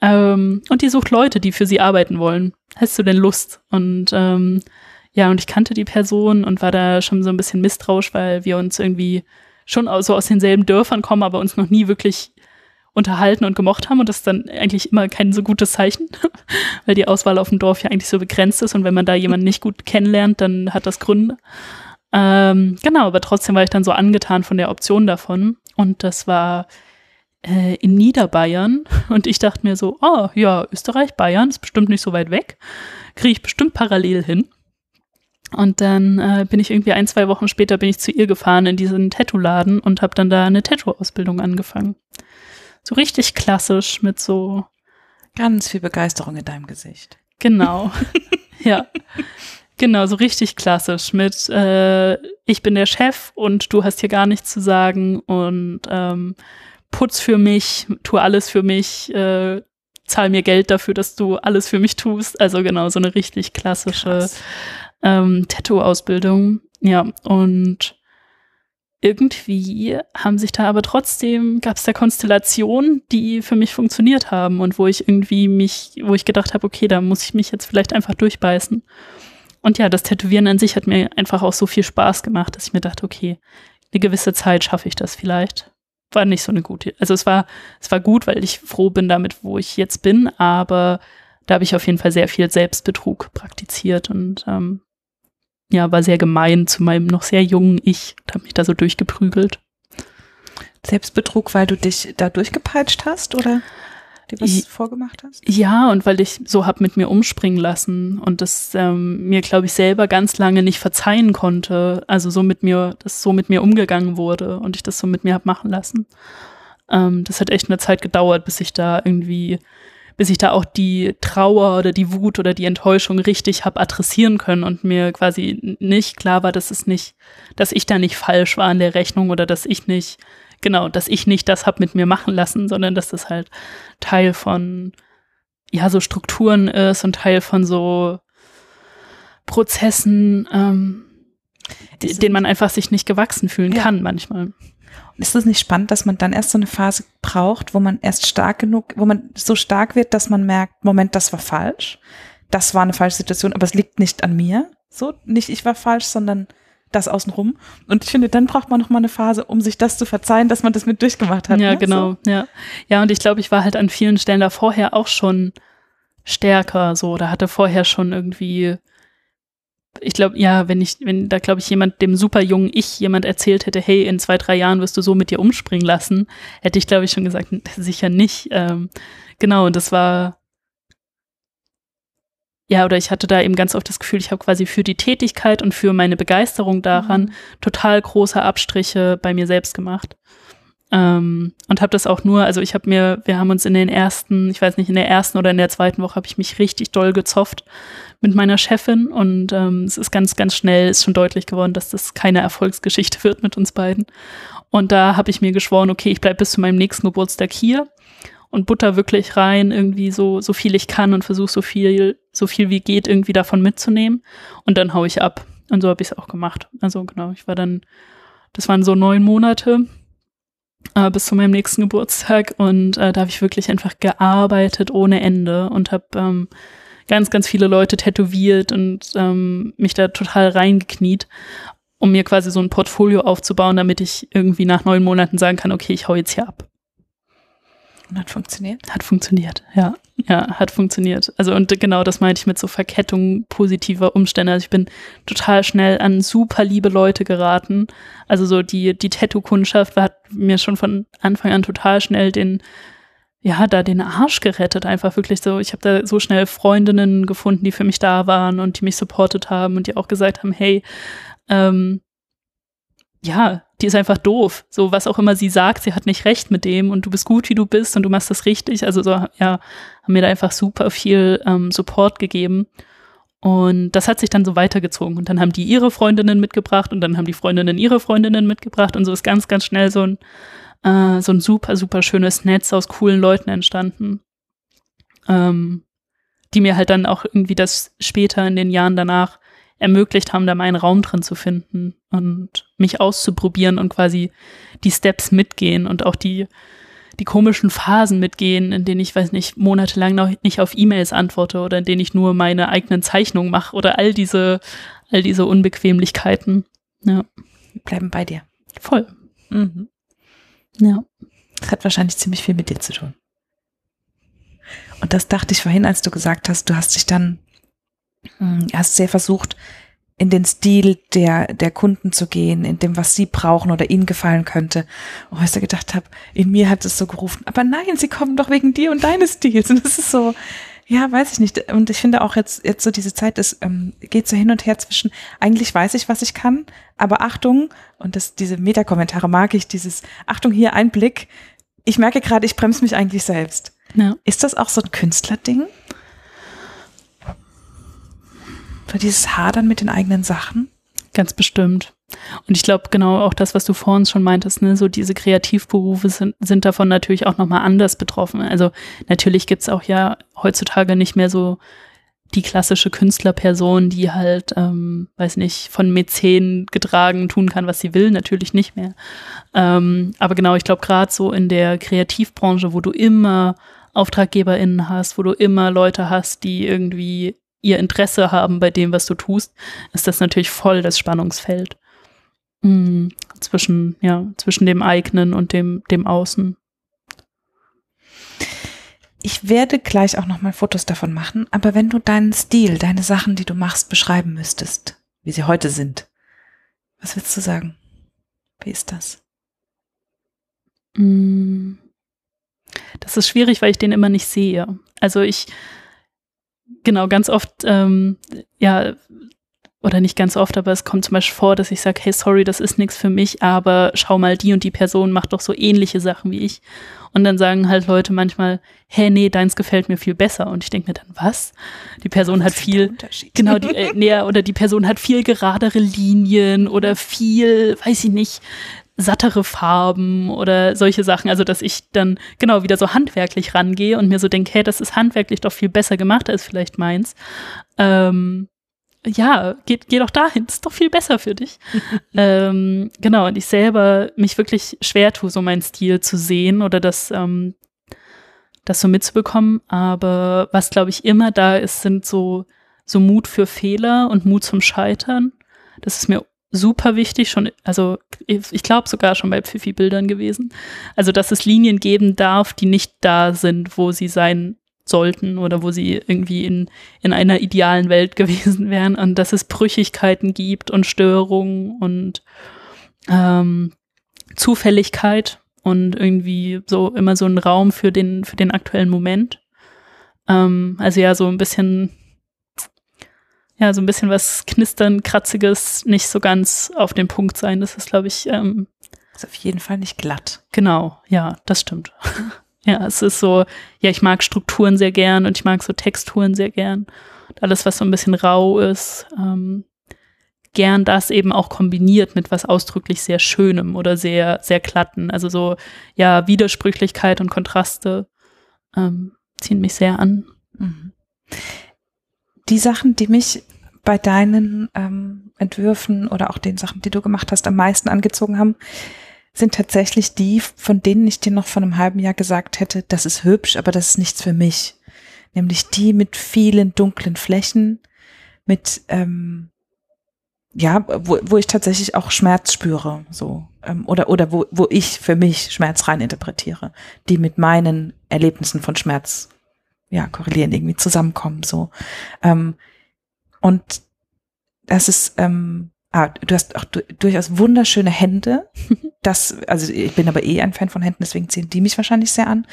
Ähm, und die sucht Leute, die für sie arbeiten wollen. Hast du denn Lust? Und ähm, ja, und ich kannte die Person und war da schon so ein bisschen misstrauisch, weil wir uns irgendwie schon so aus denselben Dörfern kommen, aber uns noch nie wirklich unterhalten und gemocht haben und das ist dann eigentlich immer kein so gutes Zeichen, [laughs] weil die Auswahl auf dem Dorf ja eigentlich so begrenzt ist und wenn man da jemanden nicht gut kennenlernt, dann hat das Gründe. Ähm, genau, aber trotzdem war ich dann so angetan von der Option davon und das war äh, in Niederbayern [laughs] und ich dachte mir so, oh ja, Österreich, Bayern ist bestimmt nicht so weit weg, kriege ich bestimmt parallel hin. Und dann äh, bin ich irgendwie ein, zwei Wochen später bin ich zu ihr gefahren in diesen Tattoo-Laden und habe dann da eine Tattoo-Ausbildung angefangen. So richtig klassisch mit so ganz viel Begeisterung in deinem Gesicht. Genau. [laughs] ja. Genau, so richtig klassisch mit äh, ich bin der Chef und du hast hier gar nichts zu sagen und ähm, putz für mich, tu alles für mich, äh, zahl mir Geld dafür, dass du alles für mich tust. Also genau, so eine richtig klassische ähm, Tattoo-Ausbildung. Ja, und irgendwie haben sich da aber trotzdem, gab es da Konstellationen, die für mich funktioniert haben und wo ich irgendwie mich, wo ich gedacht habe, okay, da muss ich mich jetzt vielleicht einfach durchbeißen. Und ja, das Tätowieren an sich hat mir einfach auch so viel Spaß gemacht, dass ich mir dachte, okay, eine gewisse Zeit schaffe ich das vielleicht. War nicht so eine gute, also es war, es war gut, weil ich froh bin damit, wo ich jetzt bin, aber da habe ich auf jeden Fall sehr viel Selbstbetrug praktiziert und ähm, ja, war sehr gemein zu meinem noch sehr jungen Ich und habe mich da so durchgeprügelt. Selbstbetrug, weil du dich da durchgepeitscht hast, oder? die was ich, vorgemacht hast? Ja, und weil ich so hab mit mir umspringen lassen und das ähm, mir, glaube ich, selber ganz lange nicht verzeihen konnte. Also so mit mir, dass so mit mir umgegangen wurde und ich das so mit mir hab machen lassen. Ähm, das hat echt eine Zeit gedauert, bis ich da irgendwie bis ich da auch die Trauer oder die Wut oder die Enttäuschung richtig hab adressieren können und mir quasi nicht klar war, dass es nicht, dass ich da nicht falsch war in der Rechnung oder dass ich nicht, genau, dass ich nicht das hab mit mir machen lassen, sondern dass das halt Teil von, ja, so Strukturen ist und Teil von so Prozessen, ähm, den man einfach sich nicht gewachsen fühlen ja. kann manchmal ist es nicht spannend, dass man dann erst so eine Phase braucht, wo man erst stark genug, wo man so stark wird, dass man merkt, Moment, das war falsch. Das war eine falsche Situation, aber es liegt nicht an mir. So, nicht ich war falsch, sondern das außenrum. Und ich finde, dann braucht man noch mal eine Phase, um sich das zu verzeihen, dass man das mit durchgemacht hat. Ja, ne? genau, so. ja. Ja, und ich glaube, ich war halt an vielen Stellen da vorher auch schon stärker, so, da hatte vorher schon irgendwie ich glaube, ja, wenn ich, wenn da glaube ich jemand, dem super jungen Ich jemand erzählt hätte, hey, in zwei, drei Jahren wirst du so mit dir umspringen lassen, hätte ich glaube ich schon gesagt, sicher nicht. Ähm, genau, und das war, ja, oder ich hatte da eben ganz oft das Gefühl, ich habe quasi für die Tätigkeit und für meine Begeisterung daran mhm. total große Abstriche bei mir selbst gemacht. Ähm, und habe das auch nur, also ich habe mir, wir haben uns in den ersten, ich weiß nicht, in der ersten oder in der zweiten Woche habe ich mich richtig doll gezofft mit meiner Chefin und ähm, es ist ganz, ganz schnell, ist schon deutlich geworden, dass das keine Erfolgsgeschichte [laughs] wird mit uns beiden. Und da habe ich mir geschworen, okay, ich bleibe bis zu meinem nächsten Geburtstag hier und butter wirklich rein, irgendwie so, so viel ich kann und versuche so viel, so viel wie geht irgendwie davon mitzunehmen. Und dann hau ich ab. Und so habe ich es auch gemacht. Also genau, ich war dann, das waren so neun Monate äh, bis zu meinem nächsten Geburtstag und äh, da habe ich wirklich einfach gearbeitet ohne Ende und habe ähm, ganz, ganz viele Leute tätowiert und ähm, mich da total reingekniet, um mir quasi so ein Portfolio aufzubauen, damit ich irgendwie nach neun Monaten sagen kann, okay, ich hau jetzt hier ab. Und hat funktioniert? Hat funktioniert, ja. Ja, hat funktioniert. Also und genau das meinte ich mit so Verkettung positiver Umstände. Also ich bin total schnell an super liebe Leute geraten. Also so die, die Tattoo-Kundschaft hat mir schon von Anfang an total schnell den, ja, da den Arsch gerettet. Einfach wirklich so. Ich habe da so schnell Freundinnen gefunden, die für mich da waren und die mich supportet haben und die auch gesagt haben, hey, ähm, ja, die ist einfach doof. So, was auch immer sie sagt, sie hat nicht recht mit dem und du bist gut, wie du bist und du machst das richtig. Also so, ja, haben mir da einfach super viel ähm, Support gegeben. Und das hat sich dann so weitergezogen. Und dann haben die ihre Freundinnen mitgebracht und dann haben die Freundinnen ihre Freundinnen mitgebracht und so ist ganz, ganz schnell so ein, äh, so ein super, super schönes Netz aus coolen Leuten entstanden. Ähm, die mir halt dann auch irgendwie das später in den Jahren danach ermöglicht haben, da meinen Raum drin zu finden und mich auszuprobieren und quasi die Steps mitgehen und auch die, die komischen Phasen mitgehen, in denen ich, weiß nicht, monatelang noch nicht auf E-Mails antworte oder in denen ich nur meine eigenen Zeichnungen mache oder all diese, all diese Unbequemlichkeiten. Ja. Bleiben bei dir. Voll. Mhm. Ja. Das hat wahrscheinlich ziemlich viel mit dir zu tun. Und das dachte ich vorhin, als du gesagt hast, du hast dich dann hast sehr versucht, in den Stil der, der Kunden zu gehen, in dem, was sie brauchen oder ihnen gefallen könnte. Und ich so gedacht habe, in mir hat es so gerufen, aber nein, sie kommen doch wegen dir und deines Stils. Und das ist so, ja, weiß ich nicht. Und ich finde auch jetzt, jetzt so diese Zeit, es ähm, geht so hin und her zwischen, eigentlich weiß ich, was ich kann, aber Achtung, und das, diese Metakommentare mag ich, dieses, Achtung, hier ein Blick. Ich merke gerade, ich bremse mich eigentlich selbst. Ja. Ist das auch so ein Künstlerding? Oder dieses Hadern mit den eigenen Sachen? Ganz bestimmt. Und ich glaube genau auch das, was du vorhin schon meintest, ne, so diese Kreativberufe sind, sind davon natürlich auch nochmal anders betroffen. Also natürlich gibt's auch ja heutzutage nicht mehr so die klassische Künstlerperson, die halt, ähm, weiß nicht, von Mäzen getragen tun kann, was sie will, natürlich nicht mehr. Ähm, aber genau, ich glaube gerade so in der Kreativbranche, wo du immer AuftraggeberInnen hast, wo du immer Leute hast, die irgendwie ihr Interesse haben bei dem, was du tust, ist das natürlich voll das Spannungsfeld mhm. zwischen, ja, zwischen dem eigenen und dem, dem Außen. Ich werde gleich auch nochmal Fotos davon machen, aber wenn du deinen Stil, deine Sachen, die du machst, beschreiben müsstest, wie sie heute sind, was würdest du sagen? Wie ist das? Mm. Das das ist schwierig, weil ich den immer nicht sehe. Also ich, genau, ganz oft, ähm, ja, oder nicht ganz oft, aber es kommt zum Beispiel vor, dass ich sage, hey, sorry, das ist nichts für mich, aber schau mal, die und die Person macht doch so ähnliche Sachen wie ich. Und dann sagen halt Leute manchmal, hey, nee, deins gefällt mir viel besser. Und ich denke mir dann, was? Die Person was hat viel, genau, die, äh, [laughs] nee, oder die Person hat viel geradere Linien oder viel, weiß ich nicht, sattere Farben oder solche Sachen. Also, dass ich dann genau wieder so handwerklich rangehe und mir so denke, hey, das ist handwerklich doch viel besser gemacht als vielleicht meins. Ähm, ja, geh, geh doch dahin, das ist doch viel besser für dich. [laughs] ähm, genau, und ich selber mich wirklich schwer tue, so meinen Stil zu sehen oder das, ähm, das so mitzubekommen. Aber was, glaube ich, immer da ist, sind so, so Mut für Fehler und Mut zum Scheitern. Das ist mir super wichtig, schon, also ich glaube sogar schon bei Pfiffi-Bildern gewesen. Also, dass es Linien geben darf, die nicht da sind, wo sie sein sollten oder wo sie irgendwie in, in einer idealen Welt [laughs] gewesen wären und dass es Brüchigkeiten gibt und Störungen und ähm, Zufälligkeit und irgendwie so immer so ein Raum für den, für den aktuellen Moment. Ähm, also ja, so ein bisschen, ja, so ein bisschen was Knistern, Kratziges, nicht so ganz auf den Punkt sein. Das ist, glaube ich, ähm, ist auf jeden Fall nicht glatt. Genau, ja, das stimmt. [laughs] Ja, es ist so, ja, ich mag Strukturen sehr gern und ich mag so Texturen sehr gern. Alles, was so ein bisschen rau ist, ähm, gern das eben auch kombiniert mit was ausdrücklich sehr Schönem oder sehr, sehr glatten. Also so, ja, Widersprüchlichkeit und Kontraste ähm, ziehen mich sehr an. Mhm. Die Sachen, die mich bei deinen ähm, Entwürfen oder auch den Sachen, die du gemacht hast, am meisten angezogen haben, sind tatsächlich die, von denen ich dir noch vor einem halben Jahr gesagt hätte, das ist hübsch, aber das ist nichts für mich. Nämlich die mit vielen dunklen Flächen, mit ähm, ja, wo, wo ich tatsächlich auch Schmerz spüre, so ähm, oder oder wo wo ich für mich Schmerz rein interpretiere, die mit meinen Erlebnissen von Schmerz ja korrelieren, irgendwie zusammenkommen, so ähm, und das ist ähm, Ah, du hast auch durchaus wunderschöne Hände. [laughs] Das, also ich bin aber eh ein Fan von Händen, deswegen ziehen die mich wahrscheinlich sehr an.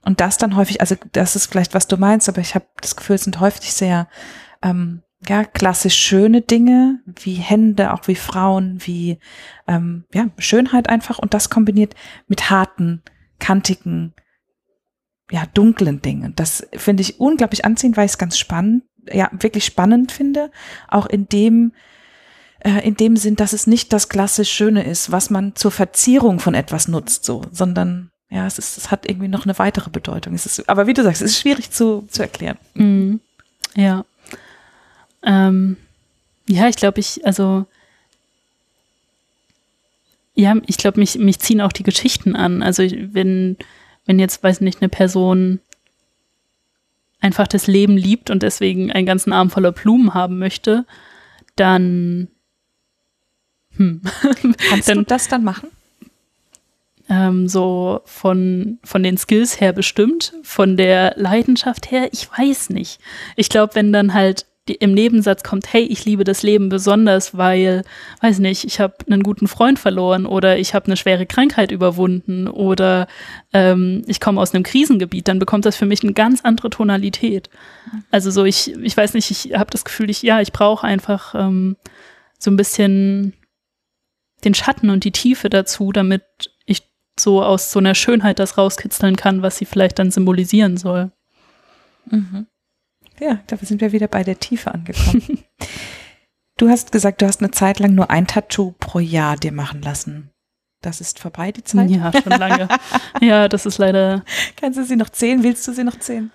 Und das dann häufig, also das ist vielleicht, was du meinst, aber ich habe das Gefühl, es sind häufig sehr ähm, ja, klassisch schöne Dinge, wie Hände, auch wie Frauen, wie ähm, ja, Schönheit einfach. Und das kombiniert mit harten, kantigen, ja, dunklen Dingen. Das finde ich unglaublich anziehend, weil ich es ganz spannend, ja, wirklich spannend finde. Auch in dem, äh, in dem Sinn, dass es nicht das klassisch Schöne ist, was man zur Verzierung von etwas nutzt, so, sondern ja, es ist, es hat irgendwie noch eine weitere Bedeutung. Es ist, aber wie du sagst, es ist schwierig zu, zu erklären. Mhm. Ja. Ähm, ja, ich glaube, ich, also, ja, ich glaube, mich, mich ziehen auch die Geschichten an. Also, wenn, wenn jetzt, weiß nicht, eine Person einfach das Leben liebt und deswegen einen ganzen Arm voller Blumen haben möchte, dann hm. [laughs] Kannst dann, du das dann machen? Ähm, so von, von den Skills her bestimmt, von der Leidenschaft her, ich weiß nicht. Ich glaube, wenn dann halt die, im Nebensatz kommt, hey, ich liebe das Leben besonders, weil, weiß nicht, ich habe einen guten Freund verloren oder ich habe eine schwere Krankheit überwunden oder ähm, ich komme aus einem Krisengebiet, dann bekommt das für mich eine ganz andere Tonalität. Also so, ich, ich weiß nicht, ich habe das Gefühl, ich, ja, ich brauche einfach ähm, so ein bisschen den Schatten und die Tiefe dazu, damit ich so aus so einer Schönheit das rauskitzeln kann, was sie vielleicht dann symbolisieren soll. Mhm. Ja, dafür sind wir wieder bei der Tiefe angekommen. du hast gesagt, du hast eine Zeit lang nur ein Tattoo pro Jahr dir machen lassen. Das ist vorbei, die Zeit? Ja, schon lange. ja, das ist leider. Kannst du sie noch zählen? Willst du sie noch zählen?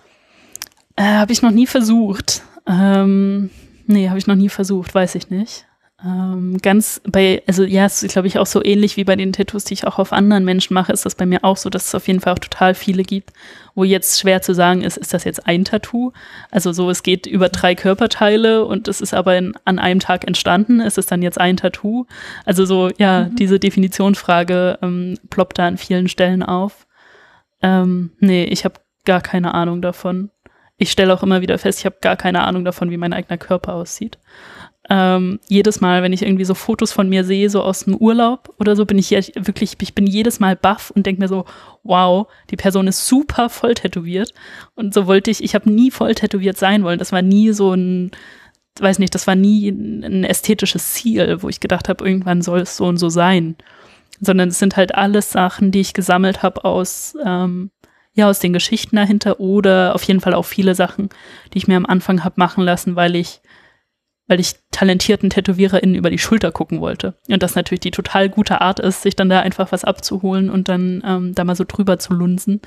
Äh, habe ich noch nie versucht. Ähm, nee, habe ich noch nie versucht, weiß ich nicht. Ähm, ganz bei, also ja, es ist, glaube ich, auch so ähnlich wie bei den Tattoos, die ich auch auf anderen Menschen mache, ist das bei mir auch so, dass es auf jeden Fall auch total viele gibt, wo jetzt schwer zu sagen ist, ist das jetzt ein Tattoo? Also so, es geht über drei Körperteile und es ist aber in, an einem Tag entstanden, ist es dann jetzt ein Tattoo? Also so, ja, mhm. diese Definitionsfrage ähm, ploppt da an vielen Stellen auf. Ähm, nee, ich habe gar keine Ahnung davon. Ich stelle auch immer wieder fest, ich habe gar keine Ahnung davon, wie mein eigener Körper aussieht. Ähm, jedes Mal, wenn ich irgendwie so Fotos von mir sehe, so aus dem Urlaub oder so, bin ich wirklich, ich bin jedes Mal baff und denke mir so, wow, die Person ist super voll tätowiert. Und so wollte ich, ich habe nie voll tätowiert sein wollen. Das war nie so ein, weiß nicht, das war nie ein ästhetisches Ziel, wo ich gedacht habe, irgendwann soll es so und so sein. Sondern es sind halt alles Sachen, die ich gesammelt habe aus, ähm, ja, aus den Geschichten dahinter oder auf jeden Fall auch viele Sachen, die ich mir am Anfang habe machen lassen, weil ich weil ich talentierten TätowiererInnen über die Schulter gucken wollte. Und das natürlich die total gute Art ist, sich dann da einfach was abzuholen und dann ähm, da mal so drüber zu lunsen.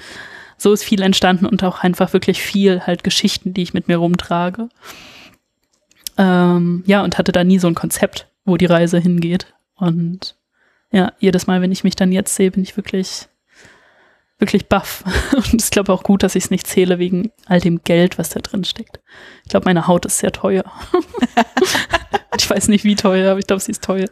So ist viel entstanden und auch einfach wirklich viel halt Geschichten, die ich mit mir rumtrage. Ähm, ja, und hatte da nie so ein Konzept, wo die Reise hingeht. Und ja, jedes Mal, wenn ich mich dann jetzt sehe, bin ich wirklich wirklich baff. [laughs] Und ich glaube auch gut, dass ich es nicht zähle wegen all dem Geld, was da drin steckt. Ich glaube, meine Haut ist sehr teuer. [laughs] ich weiß nicht, wie teuer, aber ich glaube, sie ist teuer.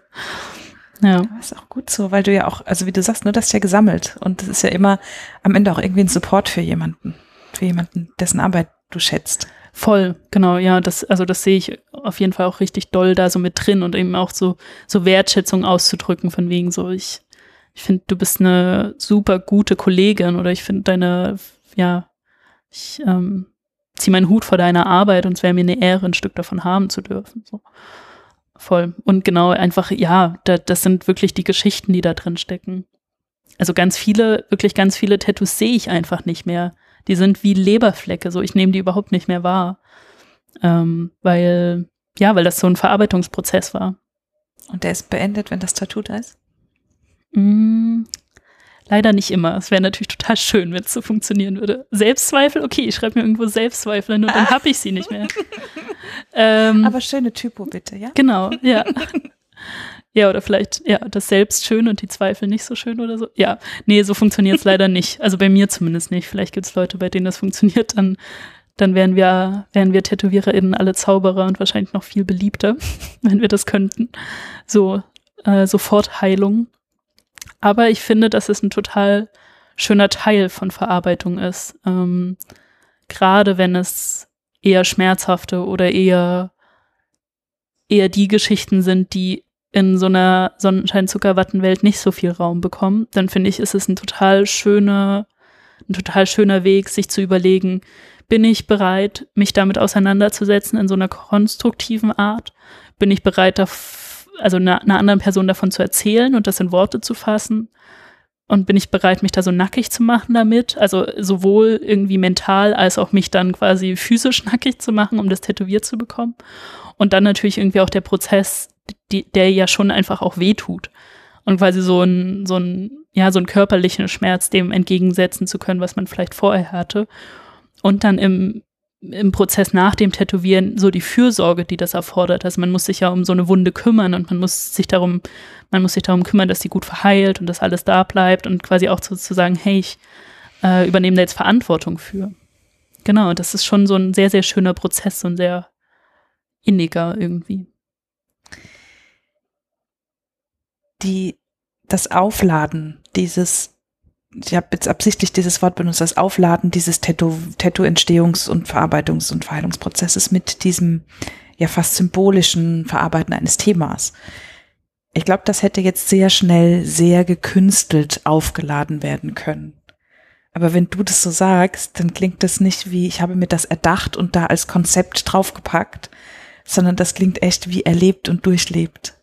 Ja. Das ist auch gut so, weil du ja auch, also wie du sagst, nur das ist ja gesammelt. Und das ist ja immer am Ende auch irgendwie ein Support für jemanden. Für jemanden, dessen Arbeit du schätzt. Voll, genau, ja, das, also das sehe ich auf jeden Fall auch richtig doll da so mit drin und eben auch so, so Wertschätzung auszudrücken von wegen so, ich, ich finde, du bist eine super gute Kollegin oder ich finde deine, ja, ich ähm, ziehe meinen Hut vor deiner Arbeit und es wäre mir eine Ehre, ein Stück davon haben zu dürfen. So. Voll. Und genau, einfach, ja, da, das sind wirklich die Geschichten, die da drin stecken. Also ganz viele, wirklich ganz viele Tattoos sehe ich einfach nicht mehr. Die sind wie Leberflecke, so ich nehme die überhaupt nicht mehr wahr. Ähm, weil, ja, weil das so ein Verarbeitungsprozess war. Und der ist beendet, wenn das Tattoo da ist? Mm, leider nicht immer. Es wäre natürlich total schön, wenn es so funktionieren würde. Selbstzweifel, okay, ich schreibe mir irgendwo Selbstzweifel, nur dann habe ich sie nicht mehr. [laughs] ähm, Aber schöne Typo bitte, ja? Genau, ja. [laughs] Ja, oder vielleicht, ja, das Selbst schön und die Zweifel nicht so schön oder so. Ja, nee, so funktioniert es [laughs] leider nicht. Also bei mir zumindest nicht. Vielleicht gibt es Leute, bei denen das funktioniert, dann, dann wären wir, wären wir TätowiererInnen alle Zauberer und wahrscheinlich noch viel beliebter, wenn wir das könnten. So, äh, Sofortheilung aber ich finde, dass es ein total schöner Teil von Verarbeitung ist. Ähm, Gerade wenn es eher schmerzhafte oder eher, eher die Geschichten sind, die in so einer Sonnenschein-Zuckerwattenwelt nicht so viel Raum bekommen, dann finde ich, ist es ein total schöner, ein total schöner Weg, sich zu überlegen, bin ich bereit, mich damit auseinanderzusetzen in so einer konstruktiven Art? Bin ich bereit, dafür also einer, einer anderen Person davon zu erzählen und das in Worte zu fassen? Und bin ich bereit, mich da so nackig zu machen damit? Also sowohl irgendwie mental als auch mich dann quasi physisch [laughs] nackig zu machen, um das tätowiert zu bekommen. Und dann natürlich irgendwie auch der Prozess, die, der ja schon einfach auch wehtut. Und quasi so ein, so ein, ja, so ein körperlichen Schmerz dem entgegensetzen zu können, was man vielleicht vorher hatte. Und dann im, im Prozess nach dem Tätowieren so die Fürsorge, die das erfordert. Also man muss sich ja um so eine Wunde kümmern und man muss sich darum, man muss sich darum kümmern, dass sie gut verheilt und dass alles da bleibt und quasi auch zu, sagen, hey, ich äh, übernehme da jetzt Verantwortung für. Genau, das ist schon so ein sehr, sehr schöner Prozess, so ein sehr inniger irgendwie. Die, das Aufladen dieses ich habe jetzt absichtlich dieses Wort benutzt, das Aufladen dieses Tattoo-Entstehungs- und Verarbeitungs- und Verheilungsprozesses mit diesem ja fast symbolischen Verarbeiten eines Themas. Ich glaube, das hätte jetzt sehr schnell, sehr gekünstelt aufgeladen werden können. Aber wenn du das so sagst, dann klingt das nicht wie, ich habe mir das erdacht und da als Konzept draufgepackt, sondern das klingt echt wie erlebt und durchlebt.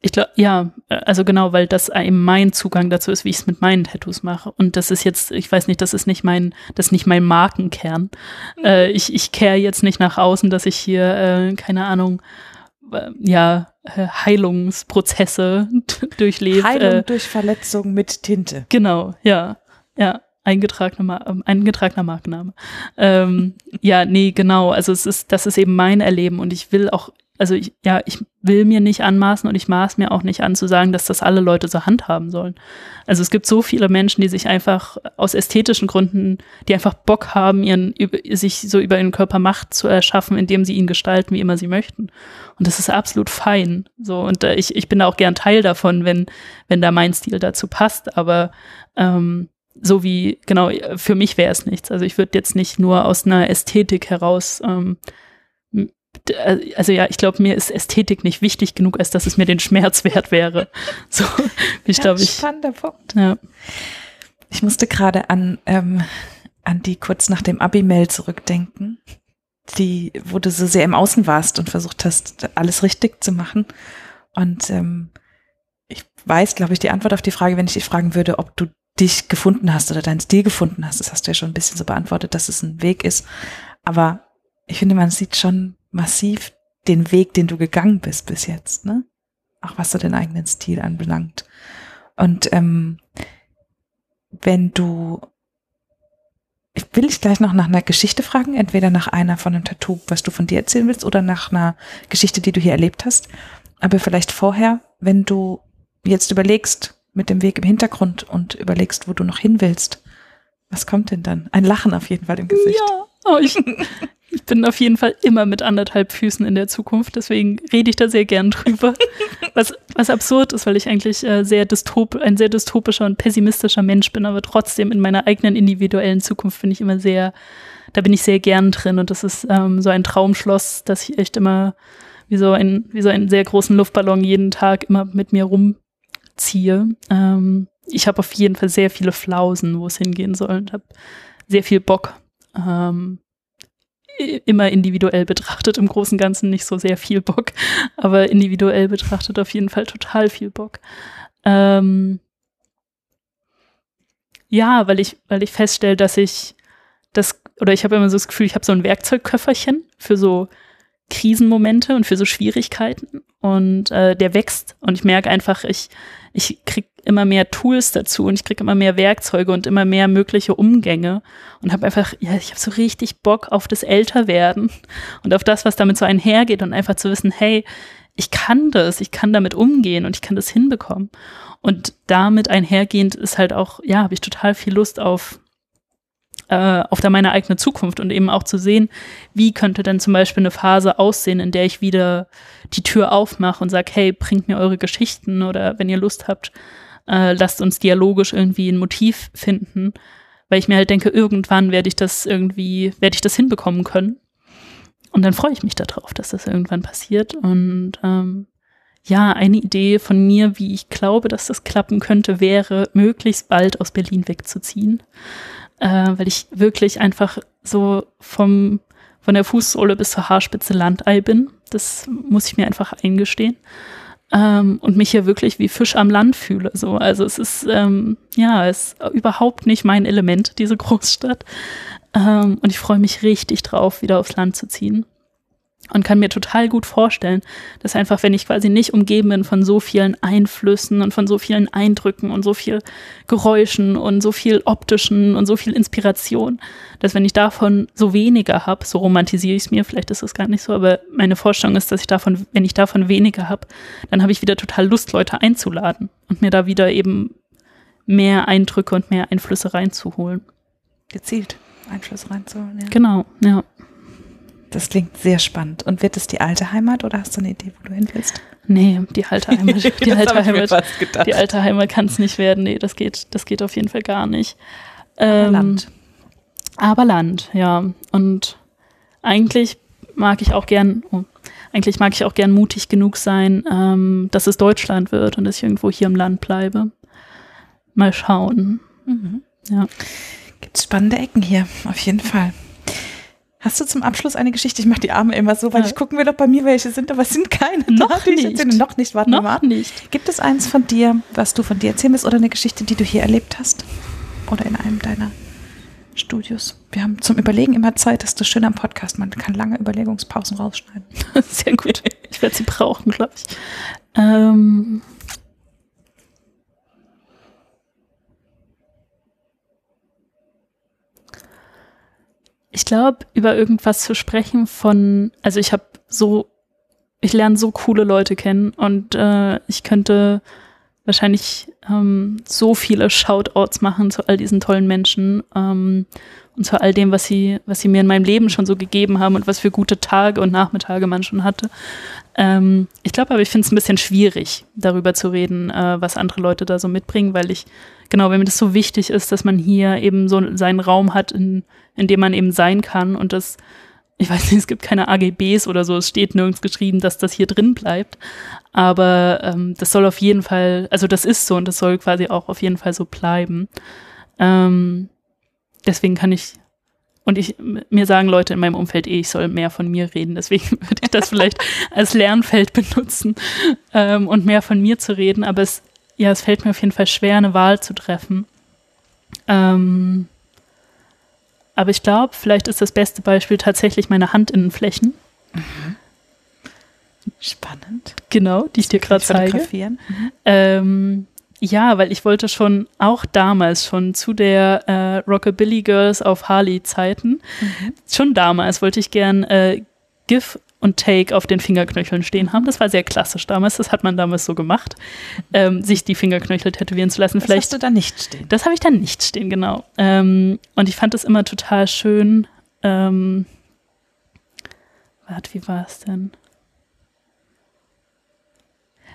Ich glaube, ja, also genau, weil das eben mein Zugang dazu ist, wie ich es mit meinen Tattoos mache. Und das ist jetzt, ich weiß nicht, das ist nicht mein, das ist nicht mein Markenkern. Mhm. Äh, ich ich kehre jetzt nicht nach außen, dass ich hier, äh, keine Ahnung, äh, ja, äh, Heilungsprozesse [laughs] durchlebe. Heilung äh, durch Verletzung mit Tinte. Genau, ja, ja eingetragener, ähm, eingetragener Markenname. Ähm, ja, nee, genau. Also es ist, das ist eben mein Erleben und ich will auch also ich, ja, ich will mir nicht anmaßen und ich maß mir auch nicht an zu sagen, dass das alle Leute so handhaben sollen. Also es gibt so viele Menschen, die sich einfach aus ästhetischen Gründen, die einfach Bock haben, ihren, sich so über ihren Körper Macht zu erschaffen, indem sie ihn gestalten, wie immer sie möchten. Und das ist absolut fein. So, und äh, ich, ich bin da auch gern Teil davon, wenn, wenn da mein Stil dazu passt. Aber ähm, so wie, genau, für mich wäre es nichts. Also ich würde jetzt nicht nur aus einer Ästhetik heraus ähm, also ja, ich glaube, mir ist Ästhetik nicht wichtig genug, als dass es mir den Schmerz [laughs] wert wäre. So, ich ja, glaube ich. Spannender Punkt. Ja. Ich musste gerade an, ähm, an die kurz nach dem Abi-Mail zurückdenken, die, wo du so sehr im Außen warst und versucht hast, alles richtig zu machen. Und ähm, ich weiß, glaube ich, die Antwort auf die Frage, wenn ich dich fragen würde, ob du dich gefunden hast oder deinen Stil gefunden hast. Das hast du ja schon ein bisschen so beantwortet, dass es ein Weg ist. Aber ich finde, man sieht schon massiv den Weg, den du gegangen bist bis jetzt, ne? Auch was so den eigenen Stil anbelangt. Und ähm, wenn du, ich will dich gleich noch nach einer Geschichte fragen, entweder nach einer von einem Tattoo, was du von dir erzählen willst, oder nach einer Geschichte, die du hier erlebt hast. Aber vielleicht vorher, wenn du jetzt überlegst, mit dem Weg im Hintergrund und überlegst, wo du noch hin willst, was kommt denn dann? Ein Lachen auf jeden Fall im Gesicht. Ja, oh, ich, [laughs] ich bin auf jeden Fall immer mit anderthalb Füßen in der Zukunft, deswegen rede ich da sehr gern drüber. [laughs] Was, was absurd ist, weil ich eigentlich äh, sehr dystop, ein sehr dystopischer und pessimistischer Mensch bin, aber trotzdem in meiner eigenen individuellen Zukunft bin ich immer sehr, da bin ich sehr gern drin und das ist ähm, so ein Traumschloss, dass ich echt immer wie so ein, wie so einen sehr großen Luftballon jeden Tag immer mit mir rumziehe. Ähm, ich habe auf jeden Fall sehr viele Flausen, wo es hingehen soll und habe sehr viel Bock. Ähm, immer individuell betrachtet, im Großen und Ganzen nicht so sehr viel Bock, aber individuell betrachtet auf jeden Fall total viel Bock. Ähm, ja, weil ich, weil ich feststelle, dass ich das, oder ich habe immer so das Gefühl, ich habe so ein Werkzeugköfferchen für so Krisenmomente und für so Schwierigkeiten und äh, der wächst und ich merke einfach, ich, ich krieg immer mehr Tools dazu und ich krieg immer mehr Werkzeuge und immer mehr mögliche Umgänge und habe einfach, ja, ich habe so richtig Bock auf das Älterwerden und auf das, was damit so einhergeht und einfach zu wissen, hey, ich kann das, ich kann damit umgehen und ich kann das hinbekommen. Und damit einhergehend ist halt auch, ja, habe ich total viel Lust auf äh, auf da meine eigene Zukunft und eben auch zu sehen, wie könnte denn zum Beispiel eine Phase aussehen, in der ich wieder die Tür aufmache und sage, hey, bringt mir eure Geschichten oder wenn ihr Lust habt, äh, lasst uns dialogisch irgendwie ein Motiv finden, weil ich mir halt denke, irgendwann werde ich das irgendwie, werde ich das hinbekommen können. Und dann freue ich mich darauf, dass das irgendwann passiert. Und ähm, ja, eine Idee von mir, wie ich glaube, dass das klappen könnte, wäre, möglichst bald aus Berlin wegzuziehen äh, weil ich wirklich einfach so vom, von der Fußsohle bis zur Haarspitze Landei bin. Das muss ich mir einfach eingestehen. Ähm, und mich hier wirklich wie Fisch am Land fühle. So. Also es ist, ähm, ja, es ist überhaupt nicht mein Element, diese Großstadt. Ähm, und ich freue mich richtig drauf, wieder aufs Land zu ziehen und kann mir total gut vorstellen, dass einfach, wenn ich quasi nicht umgeben bin von so vielen Einflüssen und von so vielen Eindrücken und so viel Geräuschen und so viel optischen und so viel Inspiration, dass wenn ich davon so weniger habe, so romantisiere ich es mir, vielleicht ist es gar nicht so, aber meine Vorstellung ist, dass ich davon, wenn ich davon weniger habe, dann habe ich wieder total Lust, Leute einzuladen und mir da wieder eben mehr Eindrücke und mehr Einflüsse reinzuholen. Gezielt Einflüsse reinzuholen, ja. Genau, ja. Das klingt sehr spannend. Und wird es die alte Heimat oder hast du eine Idee, wo du hin willst? Nee, die alte Heimat. [laughs] Die alte Heimat, die alte Heimat kann es nicht werden. Nee, das geht, das geht auf jeden Fall gar nicht. Ähm, aber Land. Aber Land, ja. Und eigentlich mag ich auch gern, oh, eigentlich mag ich auch gern mutig genug sein, ähm, dass es Deutschland wird und dass ich irgendwo hier im Land bleibe. Mal schauen. Mhm. Ja. Gibt spannende Ecken hier, auf jeden Fall. Hast du zum Abschluss eine Geschichte? Ich mache die Arme immer so, weil ja. ich gucken will, ob bei mir welche sind, aber es sind keine. Noch nicht. Noch nicht, warte Noch mal. nicht. Gibt es eins von dir, was du von dir erzählen willst oder eine Geschichte, die du hier erlebt hast? Oder in einem deiner Studios? Wir haben zum Überlegen immer Zeit, das ist das Schöne am Podcast. Man kann lange Überlegungspausen rausschneiden. [laughs] Sehr gut. [laughs] Ich werde sie brauchen, glaube ich. Ähm ich glaube, über irgendwas zu sprechen von, also ich habe so, ich lerne so coole Leute kennen und äh, ich könnte wahrscheinlich ähm, so viele Shoutouts machen zu all diesen tollen Menschen ähm, und zu all dem, was sie, was sie mir in meinem Leben schon so gegeben haben und was für gute Tage und Nachmittage man schon hatte. Ähm, ich glaube aber, ich finde es ein bisschen schwierig, darüber zu reden, äh, was andere Leute da so mitbringen, weil ich, genau, wenn mir das so wichtig ist, dass man hier eben so seinen Raum hat, in, in dem man eben sein kann und das ich weiß nicht, es gibt keine AGBs oder so, es steht nirgends geschrieben, dass das hier drin bleibt. Aber ähm, das soll auf jeden Fall, also das ist so und das soll quasi auch auf jeden Fall so bleiben. Ähm, deswegen kann ich, und ich, mir sagen Leute in meinem Umfeld eh, ich soll mehr von mir reden. Deswegen [laughs] würde ich das vielleicht [laughs] als Lernfeld benutzen ähm, und mehr von mir zu reden. Aber es, ja, es fällt mir auf jeden Fall schwer, eine Wahl zu treffen. Ähm, aber ich glaube, vielleicht ist das beste Beispiel tatsächlich meine Handinnenflächen. Mhm. Spannend. Genau, die ich dir gerade zeige. Mhm. Ähm, ja, weil ich wollte schon auch damals schon zu der äh, Rockabilly Girls auf Harley Zeiten, mhm. schon damals wollte ich gern äh, GIF und Take auf den Fingerknöcheln stehen haben. Das war sehr klassisch damals. Das hat man damals so gemacht, ähm, sich die Fingerknöchel tätowieren zu lassen. Das Vielleicht, hast du da nicht stehen. Das habe ich da nicht stehen, genau. Ähm, und ich fand es immer total schön. Ähm, warte, wie war es denn?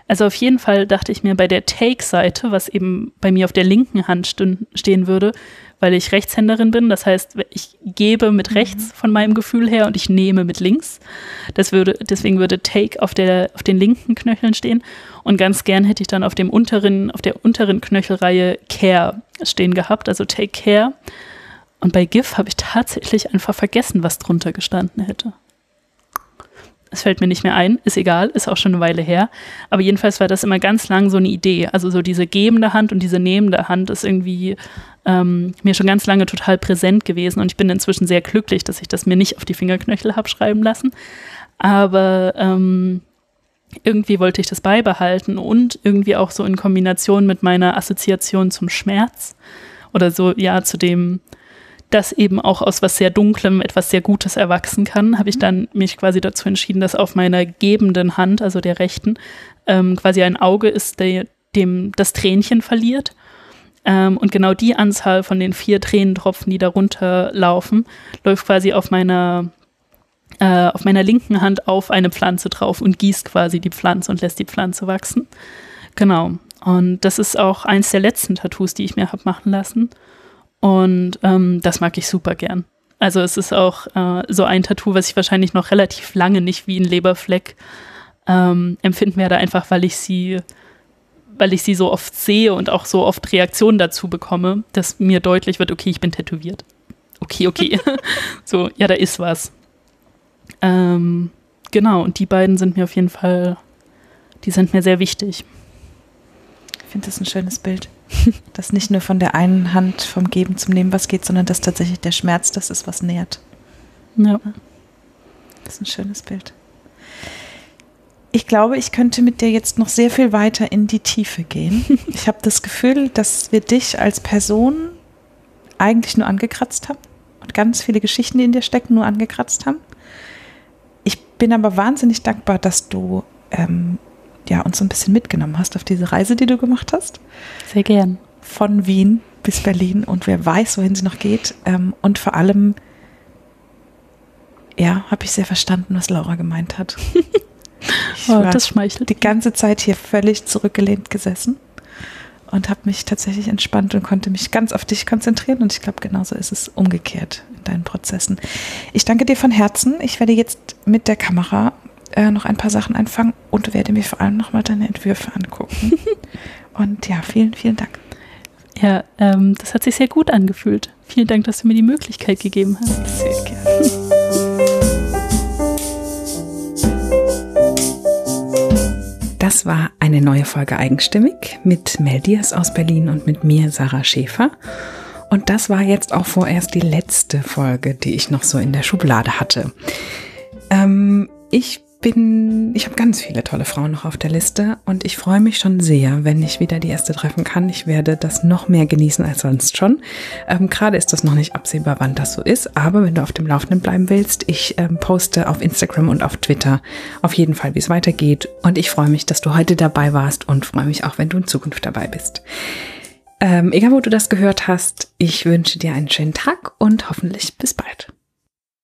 Also auf jeden Fall dachte ich mir bei der Take-Seite, was eben bei mir auf der linken Hand stehen würde, weil ich Rechtshänderin bin. Das heißt, ich gebe mit mhm. rechts von meinem Gefühl her und ich nehme mit links. Das würde, deswegen würde Take auf, der, auf den linken Knöcheln stehen. Und ganz gern hätte ich dann auf dem unteren, auf der unteren Knöchelreihe Care stehen gehabt, also Take Care. Und bei GIF habe ich tatsächlich einfach vergessen, was drunter gestanden hätte. Es fällt mir nicht mehr ein, ist egal, ist auch schon eine Weile her. Aber jedenfalls war das immer ganz lang so eine Idee. Also so diese gebende Hand und diese nehmende Hand ist irgendwie ähm, mir schon ganz lange total präsent gewesen. Und ich bin inzwischen sehr glücklich, dass ich das mir nicht auf die Fingerknöchel habe schreiben lassen. Aber ähm, irgendwie wollte ich das beibehalten und irgendwie auch so in Kombination mit meiner Assoziation zum Schmerz oder so, ja, zu dem, das eben auch aus was sehr Dunklem etwas sehr Gutes erwachsen kann, habe ich dann mich quasi dazu entschieden, dass auf meiner gebenden Hand, also der rechten, ähm, quasi ein Auge ist, der, dem das Tränchen verliert. Ähm, und genau die Anzahl von den vier Tränentropfen, die darunter laufen, läuft quasi auf meiner äh, auf meiner linken Hand auf eine Pflanze drauf und gießt quasi die Pflanze und lässt die Pflanze wachsen. Genau. Und das ist auch eins der letzten Tattoos, die ich mir habe machen lassen. Und ähm, das mag ich super gern. Also es ist auch äh, so ein Tattoo, was ich wahrscheinlich noch relativ lange nicht wie ein Leberfleck ähm, empfinden werde, einfach weil ich sie, weil ich sie so oft sehe und auch so oft Reaktionen dazu bekomme, dass mir deutlich wird, okay, ich bin tätowiert. Okay, okay. [laughs] [laughs] so, ja, da ist was. Ähm, genau, und die beiden sind mir auf jeden Fall, die sind mir sehr wichtig. Ich finde das ein schönes Bild. [laughs] dass nicht nur von der einen Hand vom Geben zum Nehmen was geht, sondern dass tatsächlich der Schmerz das ist, was nährt. Ja. Das ist ein schönes Bild. Ich glaube, ich könnte mit dir jetzt noch sehr viel weiter in die Tiefe gehen. [laughs] Ich habe das Gefühl, dass wir dich als Person eigentlich nur angekratzt haben und ganz viele Geschichten, die in dir stecken, nur angekratzt haben. Ich bin aber wahnsinnig dankbar, dass du ähm, ja, uns so ein bisschen mitgenommen hast auf diese Reise, die du gemacht hast. Sehr gern. Von Wien bis Berlin und wer weiß, wohin sie noch geht. Ähm, und vor allem, ja, habe ich sehr verstanden, was Laura gemeint hat. [laughs] Oh, das schmeichelt. Die ganze Zeit hier völlig zurückgelehnt gesessen und habe mich tatsächlich entspannt und konnte mich ganz auf dich konzentrieren. Und ich glaube, genauso ist es umgekehrt in deinen Prozessen. Ich danke dir von Herzen. Ich werde jetzt mit der Kamera äh, noch ein paar Sachen einfangen und werde mir vor allem nochmal deine Entwürfe angucken. [laughs] und ja, vielen, vielen Dank. Ja, ähm, das hat sich sehr gut angefühlt. Vielen Dank, dass du mir die Möglichkeit gegeben hast. Sehr gerne. Das war eine neue Folge Eigenstimmig mit Mel Diaz aus Berlin und mit mir, Sarah Schäfer. Und das war jetzt auch vorerst die letzte Folge, die ich noch so in der Schublade hatte. Ähm, ich bin, ich habe ganz viele tolle Frauen noch auf der Liste und ich freue mich schon sehr, wenn ich wieder die erste treffen kann. Ich werde das noch mehr genießen als sonst schon. Ähm, Gerade ist das noch nicht absehbar, wann das so ist, aber wenn du auf dem Laufenden bleiben willst, ich ähm, poste auf Instagram und auf Twitter auf jeden Fall, wie es weitergeht. Und ich freue mich, dass du heute dabei warst und freue mich auch, wenn du in Zukunft dabei bist. Ähm, egal, wo du das gehört hast, ich wünsche dir einen schönen Tag und hoffentlich bis bald.